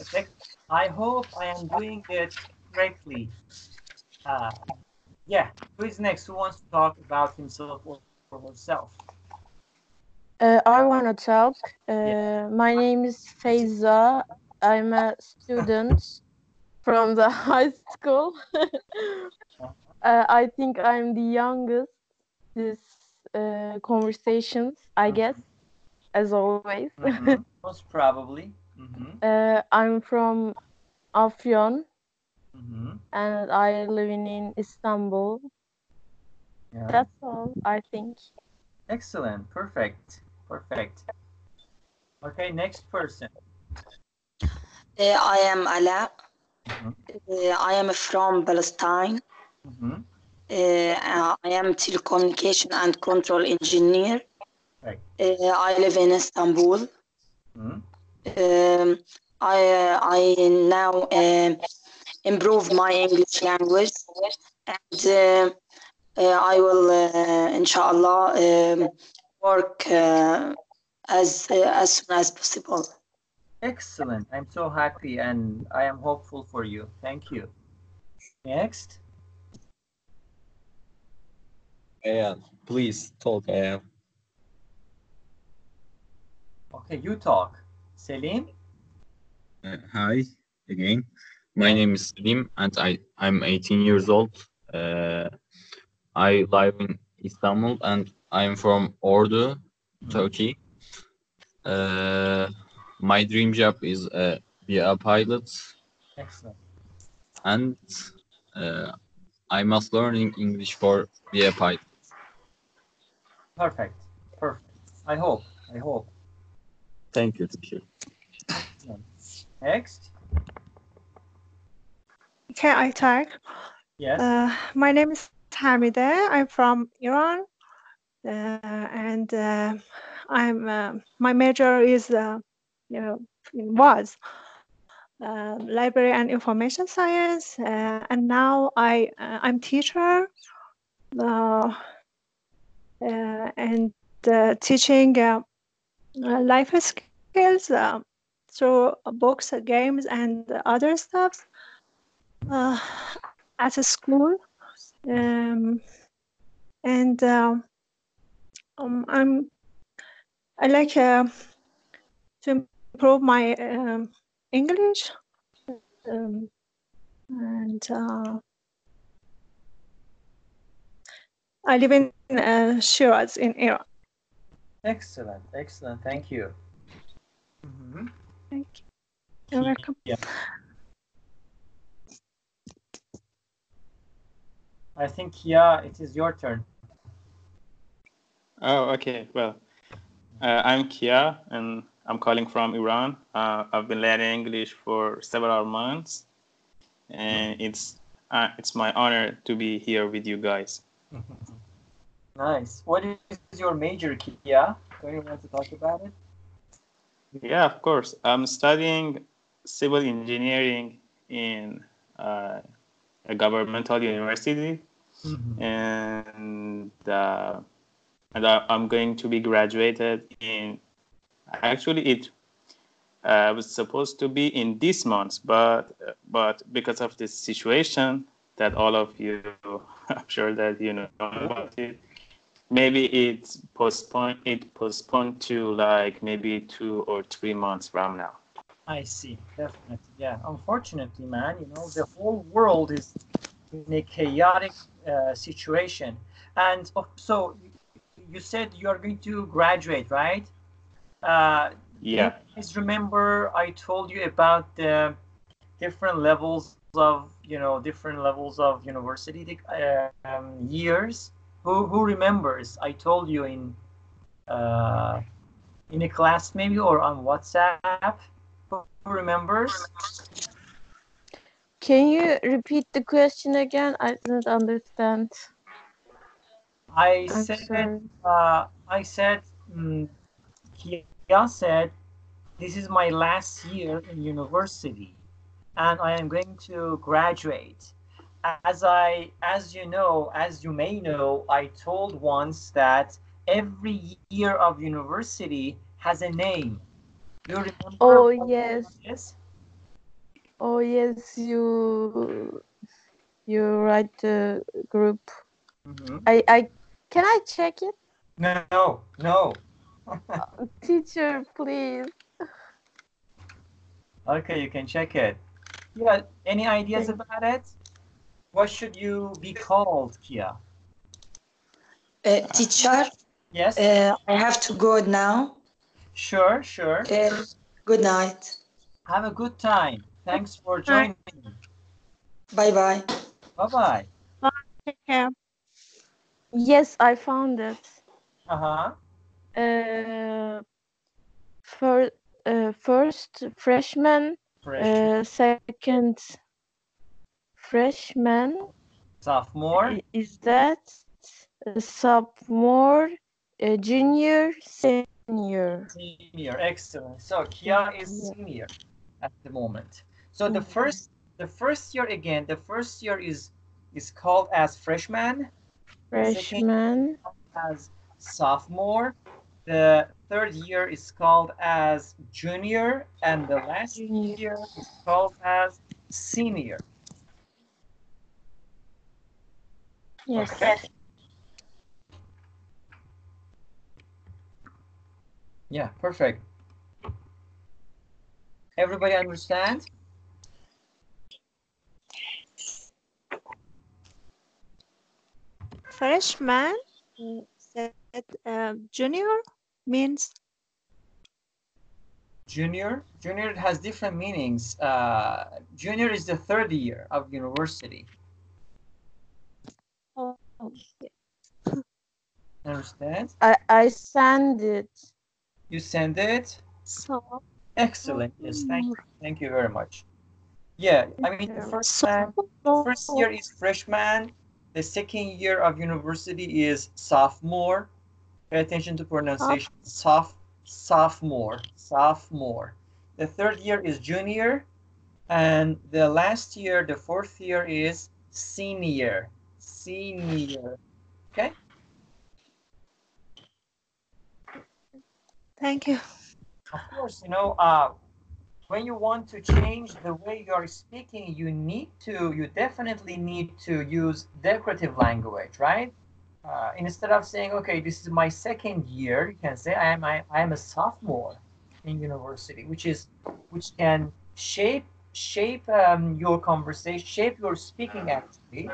I hope I am doing it correctly. Uh, yeah, who is next? Who wants to talk about himself or, or herself? Uh, I want to talk. Uh, Yeah. My name is Faiza. I'm a student from the high school. uh, I think I'm the youngest this uh, conversations, I guess, as always. Mhm, Most probably. hmm uh, I'm from Afyon hmm and I live in Istanbul. Yeah. That's all, I think. Excellent. Perfect. Perfect. Okay, next person. Uh, I am Ala. Uh, I am from Palestine. Mhm. Uh, I am telecommunication and control engineer. Right. Uh, I live in Istanbul. Mhm. Um, I uh, I now um improve my English language, and uh, uh, I will, uh, inshallah, um, work uh, as uh, as soon as possible. Excellent. I'm so happy and I am hopeful for you. Thank you. Next. Ayan, please talk, Ayan. Okay, you talk. Selim? Uh, hi again. My name is Selim and I, I'm 18 years old. Uh, I live in Istanbul and I'm from Ordu, Turkey. Uh, my dream job is uh, be a pilot Excellent. and uh, I must learn English for be a pilot. Perfect. Perfect. I hope. I hope. Thank you, teacher. Excellent. Next. Okay, I talk. Yes. Uh, my name is Hamide. I'm from Iran, uh, and uh, I'm uh, my major is uh, you know was uh, library and information science, uh, and now I uh, I'm teacher. Uh, uh, and uh, teaching uh, uh, life skills uh, through books, uh, games, and other stuff uh, at a school. Um, and um, um, I'm I like uh, to improve my um, English um, and uh, I live in uh, Shiraz in Iran. Excellent, excellent. Thank you. Mhm. Thank you. You're welcome. Yeah. I think Kia, it is your turn. Oh, okay. Well, uh, I'm Kia, and I'm calling from Iran. Uh, I've been learning English for several months, and it's uh, it's my honor to be here with you guys. Nice. What is your major, Kia? Do you want to talk about it? Yeah, of course. I'm studying civil engineering in uh, a governmental university, and uh, and I, I'm going to be graduated in. Actually, it uh, was supposed to be in this month, but but because of this situation that all of you, I'm sure that you know about it, maybe it's postponed. It postponed to like maybe two or three months from now. I see, definitely. Yeah, unfortunately, man, you know, the whole world is in a chaotic uh, situation. And oh, so you said you are going to graduate, right? Uh, Yeah. Please remember I told you about the different levels of, you know, different levels of university uh, um, years. Who who remembers? I told you in uh, in a class maybe or on WhatsApp. Who who remembers? Can you repeat the question again? I didn't understand. I I'm said, uh, I said, mm, Kia said, this is my last year in university, and I am going to graduate. As I, as you know, as you may know, I told once that every year of university has a name. You remember? Oh yes. yes. Oh yes, you you write the group. Mhm. I I can I check it? No, no. Teacher, please. Okay, you can check it. Yeah, any ideas about it? What should you be called, Kia? Uh, teacher, Yes. uh, I have to go now. Sure, sure. Uh, good night. Have a good time. Thanks for joining. Bye bye. Bye bye. Take. Yes, I found it. Uh huh. Uh, for uh, first freshman, Freshman, uh, second freshman. sophomore, Is that uh, sophomore, uh, junior, senior? senior. Excellent. So Kia is senior at the moment. So the first, the first year again, the first year is is called as freshman. Freshman. as sophomore. The third year is called as junior, and the last Junior. year is called as senior. Yes. Okay. Yeah, perfect. Everybody understand? Freshman uh, uh, junior means Junior, junior has different meanings. Uh, junior is the third year of university. oh, okay. Understand? I I send it. You send it. so Excellent. Yes, thank you. Thank you very much. Yeah, I mean the first time, the first year is freshman. The second year of university is sophomore. Pay attention to pronunciation. Soph, sophomore, sophomore. The third year is junior, and the last year, the fourth year is senior, senior. Okay. Thank you. Of course, you know, uh, when you want to change the way you are speaking, you need to, you definitely need to use decorative language, right? Uh, instead of saying, okay, this is my second year, you can say, I am, I, I am a sophomore in university, which is, which can shape, shape um, your conversation, shape your speaking actually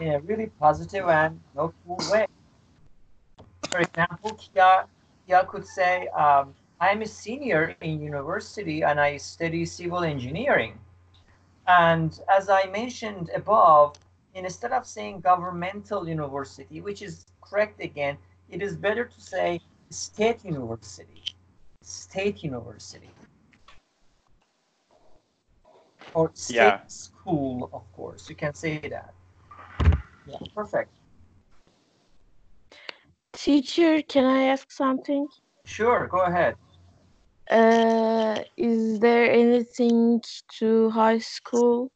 in a really positive and helpful way. For example, Kia, Kia could say, um, I'm a senior in university and I study civil engineering. And as I mentioned above, instead of saying governmental university, which is correct again, it is better to say state university, state university. Or state Yeah. school, of course, you can say that. Yeah, perfect. Teacher, can I ask something? Sure, go ahead. Uh, is there anything to high school,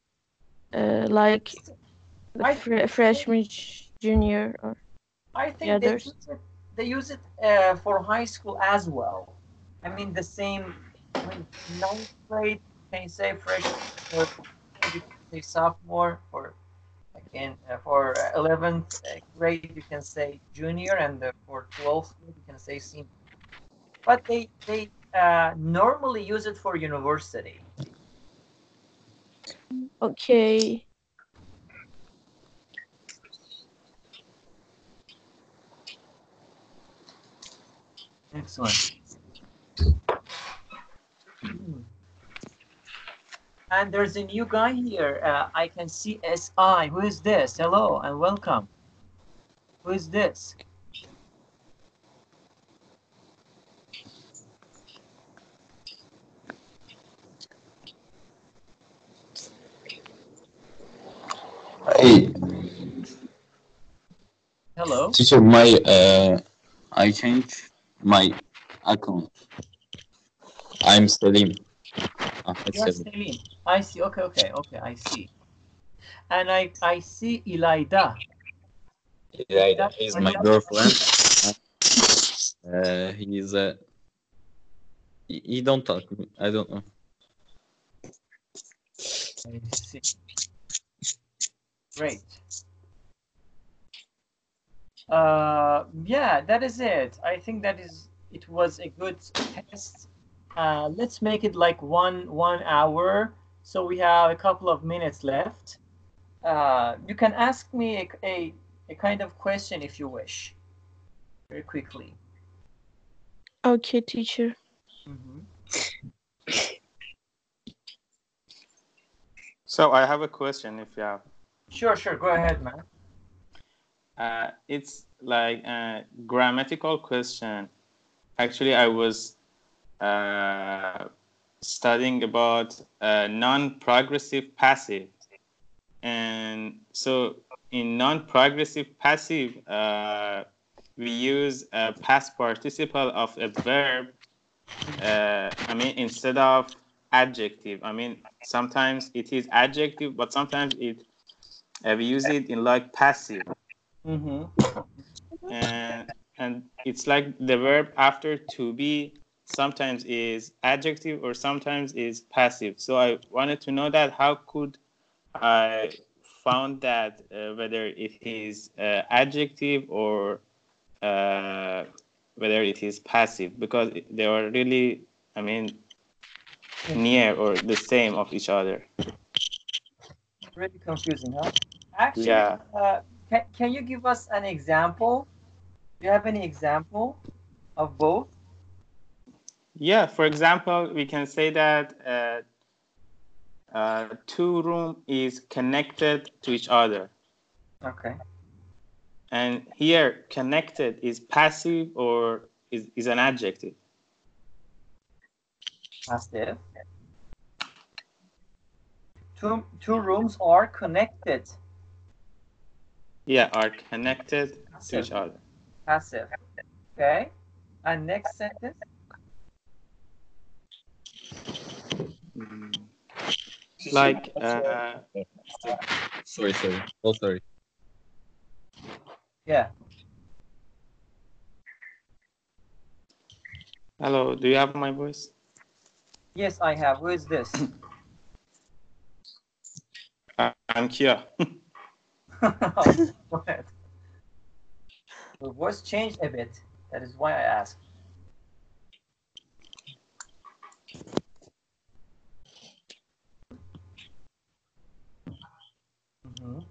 uh, like the I fre- freshman, junior, or I the think they others? use it, they use it uh, for high school as well. I mean, the same, I mean, ninth grade, can you say freshman, or say sophomore, or again, uh, for 11th grade, you can say junior, and uh, for 12th grade, you can say senior. But they, they uh, normally use it for university. Okay. Excellent. And there's a new guy here. Uh, I can see SI. Who is this? Hello and welcome. Who is this? Hey, Hello. teacher, my uh, I changed my account. I'm Selim. Ahmed You're Selim. Selim. I see. Okay, okay, okay. I see. And I, I see Elida. Yeah, is my girlfriend. Uh, he's a. He, he don't talk. I don't know. I see. Great. Uh, yeah, that is it. I think that is it was a good test. Uh, let's make it like one one hour, so we have a couple of minutes left. Uh, you can ask me a, a, a kind of question if you wish, very quickly. Okay, teacher. So I have a question if you have. Sure, sure. Go ahead, man. Uh, it's like a grammatical question. Actually, I was uh, studying about uh, non-progressive passive, and so in non-progressive passive, uh, we use a past participle of a verb. Uh, I mean, instead of adjective. I mean, sometimes it is adjective, but sometimes it uh, we use it in like passive Mm-hmm. and and it's like the verb after to be sometimes is adjective or sometimes is passive so i wanted to know that how could i found that uh, whether it is uh, adjective or uh, whether it is passive because they are really i mean near or the same of each other Really confusing, huh? Actually, Yeah. Can, can you give us an example? Do you have any example of both? Yeah, for example, we can say that uh, uh, two room is connected to each other. Okay. And here, connected is passive or is, is an adjective. Passive. Two, two rooms are connected. Yeah, are connected to each other. Passive. Okay. And next sentence. Like, uh, Sorry, sorry. Oh, sorry. Yeah. Hello, do you have my voice? Yes, I have. Who is this? Uh, I'm Kia. Your voice changed a bit. That is why I asked. Mhm.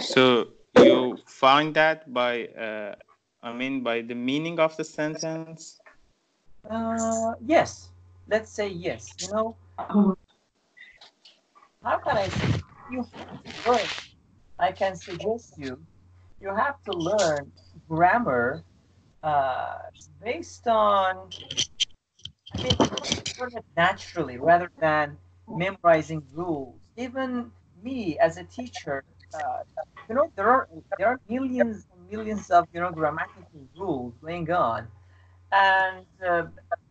So you find that by, uh, I mean, by the meaning of the sentence? Uh, yes. Let's say yes. You know, how can I say? You learn. I can suggest you. You have to learn grammar uh, based on. I mean, naturally rather than memorizing rules. Even me as a teacher, uh, you know, there are there are millions millions of you know grammatical rules going on, and uh,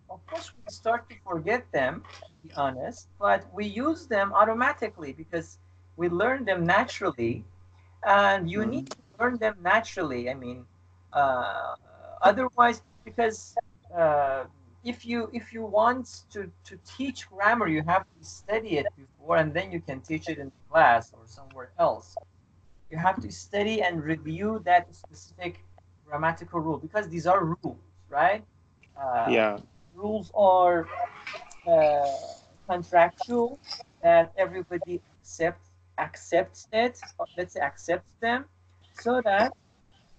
of course we start to forget them. To be honest, but we use them automatically because we learn them naturally, and you need to learn them naturally. I mean, uh, otherwise, because uh, if you if you want to to teach grammar, you have to study it before, and then you can teach it in class or somewhere else. You have to study and review that specific grammatical rule because these are rules, right? Uh, Yeah. rules are uh, contractual that everybody accepts accepts it let's say accepts them so that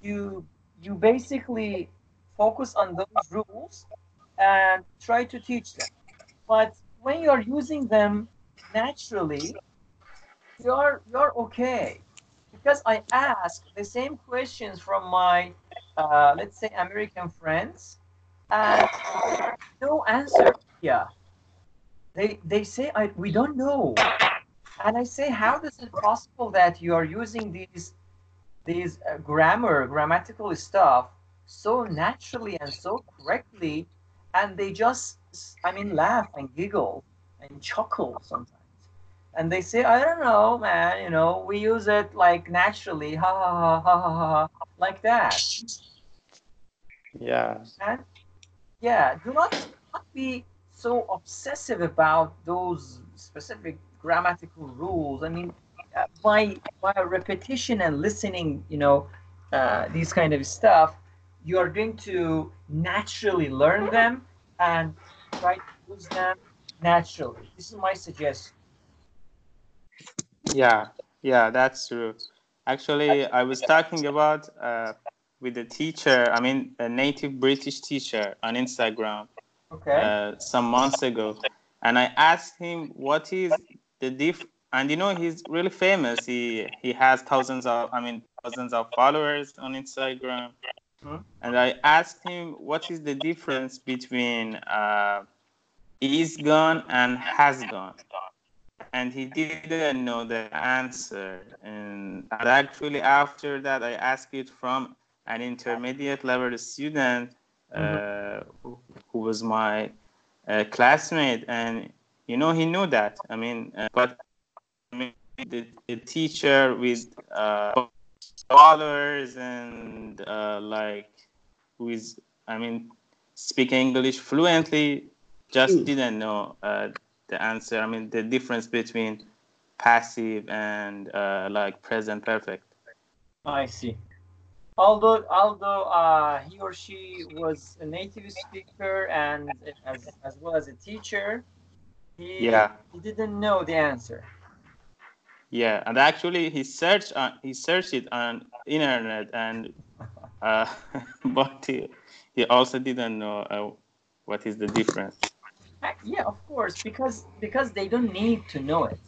you you basically focus on those rules and try to teach them but when you're using them naturally you're you're okay because i ask the same questions from my uh, let's say american friends and no answer yeah they they say I, we don't know. And i say how is it possible that you are using these these uh, grammar grammatical stuff so naturally and so correctly? And they just i mean laugh and giggle and chuckle sometimes and they say i don't know man you know we use it like naturally ha ha ha ha ha, ha like that. Yeah. and yeah do not, do not be so obsessive about those specific grammatical rules. I mean uh, by by repetition and listening you know uh, these kind of stuff you are going to naturally learn them and try to use them naturally. This is my suggestion Yeah, yeah, that's true. Actually, I was talking about uh, with a teacher, I mean, a native British teacher on Instagram okay uh, some months ago, and I asked him what is the diff. And you know, he's really famous. He he has thousands of, I mean, thousands of followers on Instagram. Mhm. And I asked him what is the difference between uh, is gone and has gone and he didn't know the answer. And actually, after that, I asked it from an intermediate level student uh, who, who was my uh, classmate, and you know, he knew that. I mean, uh, but I mean, the, the teacher with uh, scholars and uh, like who is, I mean, speaking English fluently, just didn't know uh, the answer. I mean, the difference between passive and uh, like present perfect. I see. Although although uh, he or she was a native speaker and as, as well as a teacher, he, Yeah. he didn't know the answer. Yeah, and actually, he searched on he searched it on internet, and uh, but he, he also didn't know uh, what is the difference. Uh, Yeah, of course, because because they don't need to know it.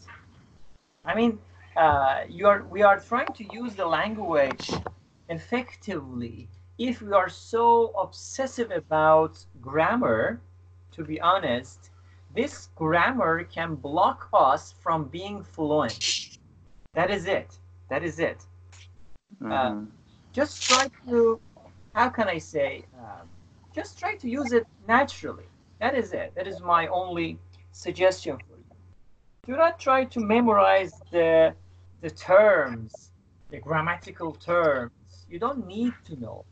I mean, uh, you are we are trying to use the language effectively. If we are so obsessive about grammar, to be honest, this grammar can block us from being fluent. That is it. That is it. Mhm. Just try to, how can I say, uh, just try to use it naturally. That is it. That is my only suggestion for you. do not try to memorize the the terms, the grammatical terms. You don't need to know.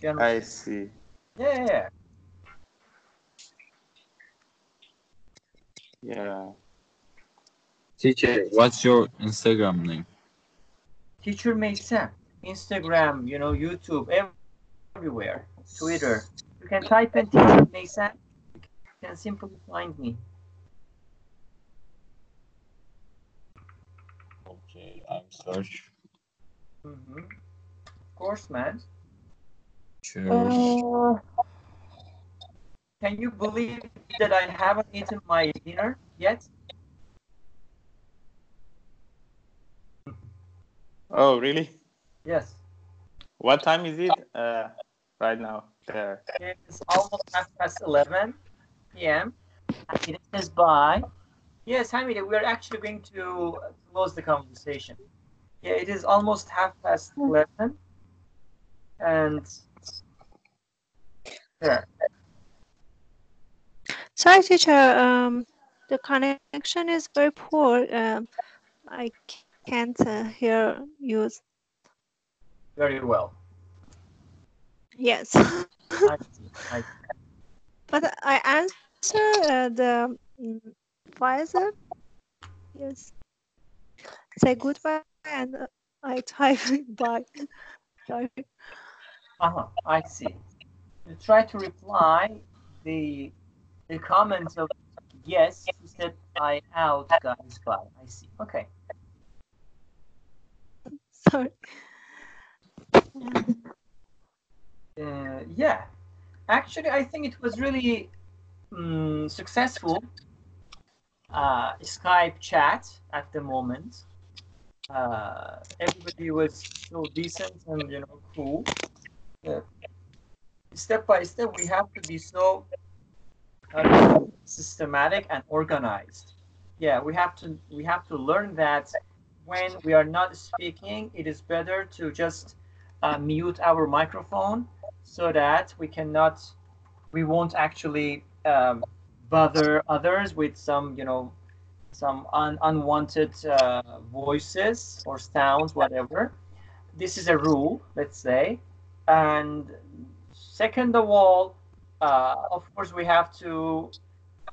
You understand? I see. Yeah, yeah. Yeah. Teacher, what's your Instagram name? Teacher Meysen, Instagram, you know, YouTube, everywhere, Twitter. You can type in Teacher Meysen. You can simply find me. Okay, I'm search. hmm Of course, man. Sure. Uh, Can you believe that I haven't eaten my dinner yet? Oh, really? Yes. What time is it uh, right now there? It's almost half past 11 p.m. And it is by. Yes, Hamida, we are actually going to close the conversation. Yeah, it is almost half past 11. And. Yeah. Sorry, teacher. Um, the connection is very poor. Um, I can't uh, hear you. Very well. Yes, I. I but I answer uh, the mm, Faiza. Yes. Say goodbye and uh, I type bye. Sorry. Uh-huh, I see. You try to reply the the comments of yes, you said I out guys bye. I see. Okay. Sorry. Uh, yeah. Actually, I think it was really mm, successful uh, Skype chat at the moment. Uh, everybody was so decent and you know cool. Yeah. Step by step, we have to be so uh, systematic and organized. Yeah, we have to we have to learn that when we are not speaking, it is better to just uh, mute our microphone so that we cannot we won't actually um, bother others with some you know some un- unwanted uh, voices or sounds whatever. This is a rule let's say. And second of all uh, of course we have to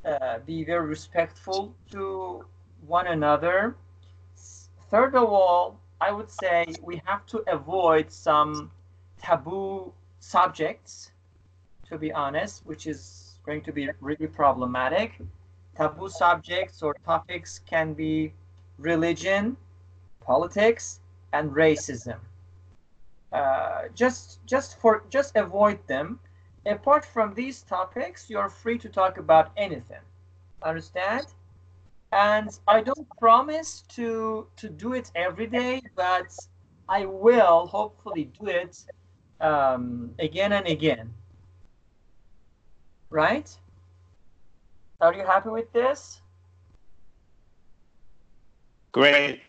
uh, be very respectful to one another. Third of all i would say we have to avoid some taboo subjects to be honest which is going to be really problematic. Taboo subjects or topics can be religion politics and racism. Uh, just just for just avoid them. Apart from these topics you're free to talk about anything. Understand? And i don't promise to to do it every day but i will hopefully do it um, again and again right are you happy with this Great,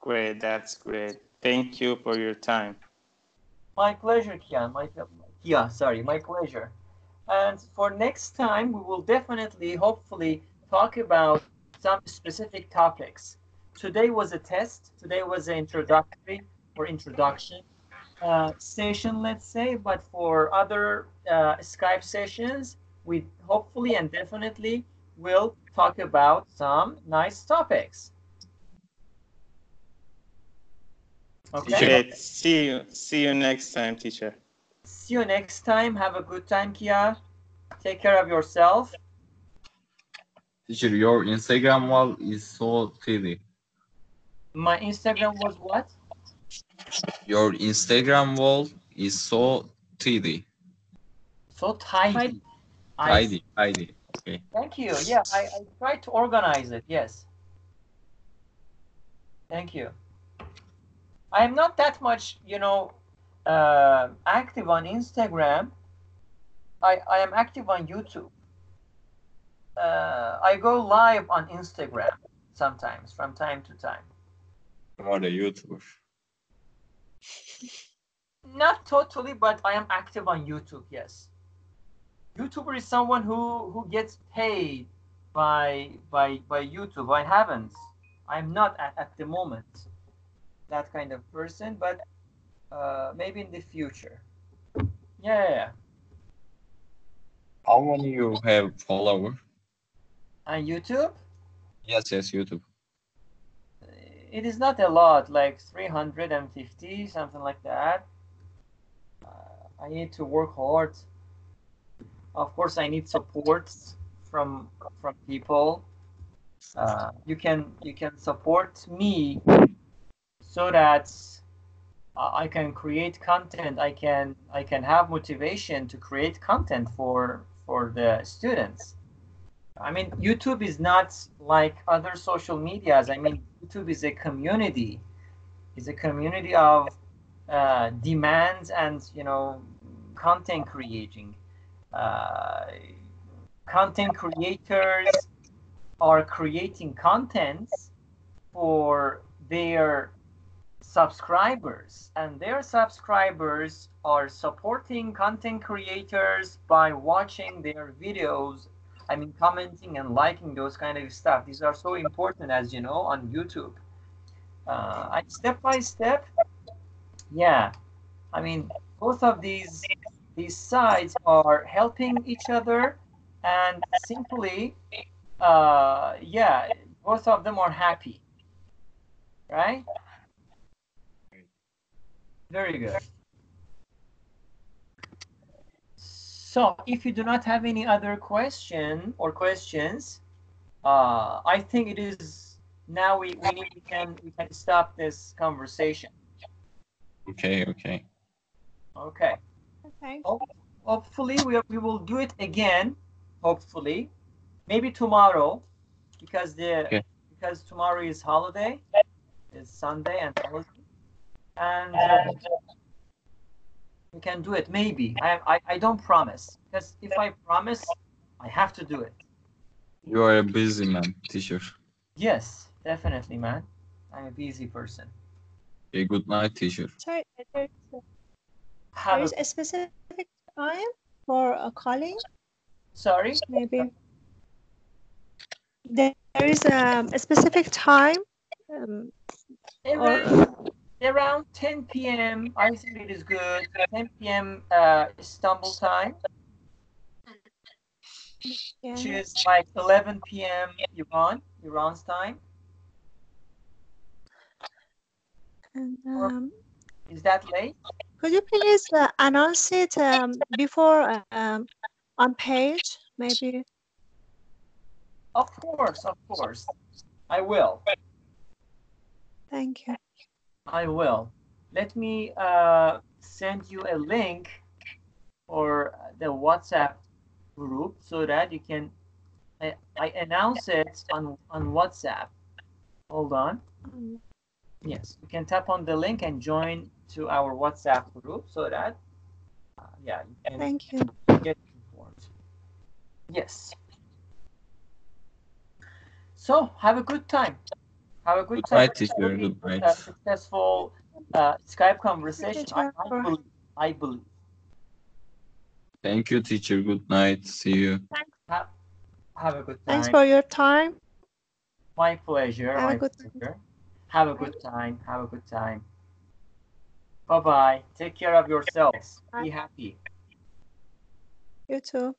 great. That's great. Thank you for your time. My pleasure, Kian. My Kia, sorry, my pleasure. And for next time, we will definitely, hopefully, talk about some specific topics. Today was a test. Today was an introductory or introduction uh, session, let's say. But for other uh, Skype sessions, we hopefully and definitely will talk about some nice topics. Okay. Great. See you. See you next time, teacher. See you next time. Have a good time, Kia. Take care of yourself. Teacher, your Instagram wall is so tiny. My Instagram was what? Your Instagram wall is so tidy. So tidy. I- Tidy, tidy. Okay. Thank you. Yeah, I, I tried to organize it. Yes. Thank you. I am not that much, you know, uh, active on Instagram. I, I am active on YouTube. Uh, I go live on Instagram sometimes, from time to time. You are a YouTuber. Not totally, but I am active on YouTube. Yes. YouTuber is someone who who gets paid by by by YouTube. I haven't. I'm not at, at the moment that kind of person, but uh, maybe in the future. Yeah. How many you have follower? On YouTube, Yes, yes, YouTube. It is not a lot, like 350, something like that. Uh, I need to work hard. Of course, I need support from from people. Uh, you can you can support me so that uh, I can create content. I can I can have motivation to create content for for the students. I mean, YouTube is not like other social medias. I mean, YouTube is a community. It's a community of uh, demands and you know content creating. Uh, content creators are creating contents for their subscribers and their subscribers are supporting content creators by watching their videos i mean commenting and liking those kind of stuff. These are so important as you know on youtube. Uh, I, step by step yeah. I mean both of these these sides are helping each other and simply uh, yeah both of them are happy. Right? Very good. So if you do not have any other question or questions, uh, I think it is now we, we need we can we can stop this conversation. Okay, okay. Okay. Okay. Hopefully we, we will do it again. Hopefully, maybe tomorrow, because the Okay. because tomorrow is holiday, it's Sunday and holiday, and uh, we can do it. Maybe I, I I don't promise because if I promise, I have to do it. You are a busy man, teacher. Yes, definitely, man. I'm a busy person. A good night, teacher. Sorry, there's, Have there's a, a specific time for a calling, sorry. maybe. There there is um, a specific time. Um, or, Around, around 10 p.m. I think it is good. 10 p.m. Uh, Istanbul time. yeah. which is like 11 p.m. Iran, Iran's time. And, um, Is that late? could you please uh, announce it um, before um, on page, maybe? Of course, of course. I will. Thank you. I will. Let me uh, send you a link for the WhatsApp group so that you can. I, I announce it on on WhatsApp. Hold on. Yes, you can tap on the link and join to our WhatsApp group so that, uh, yeah, you can Thank you. get informed. Yes. So have a good time. Have a good Good time. night, teacher. Very Good good, night. uh, successful uh, Skype conversation. I, I believe. I believe. Thank you, teacher. Good night. See you. Have, have a good time. Thanks for your time. My pleasure. Have a my good time. Have a good time. Have a good time. Bye bye. Take care of yourselves. Be happy. You too.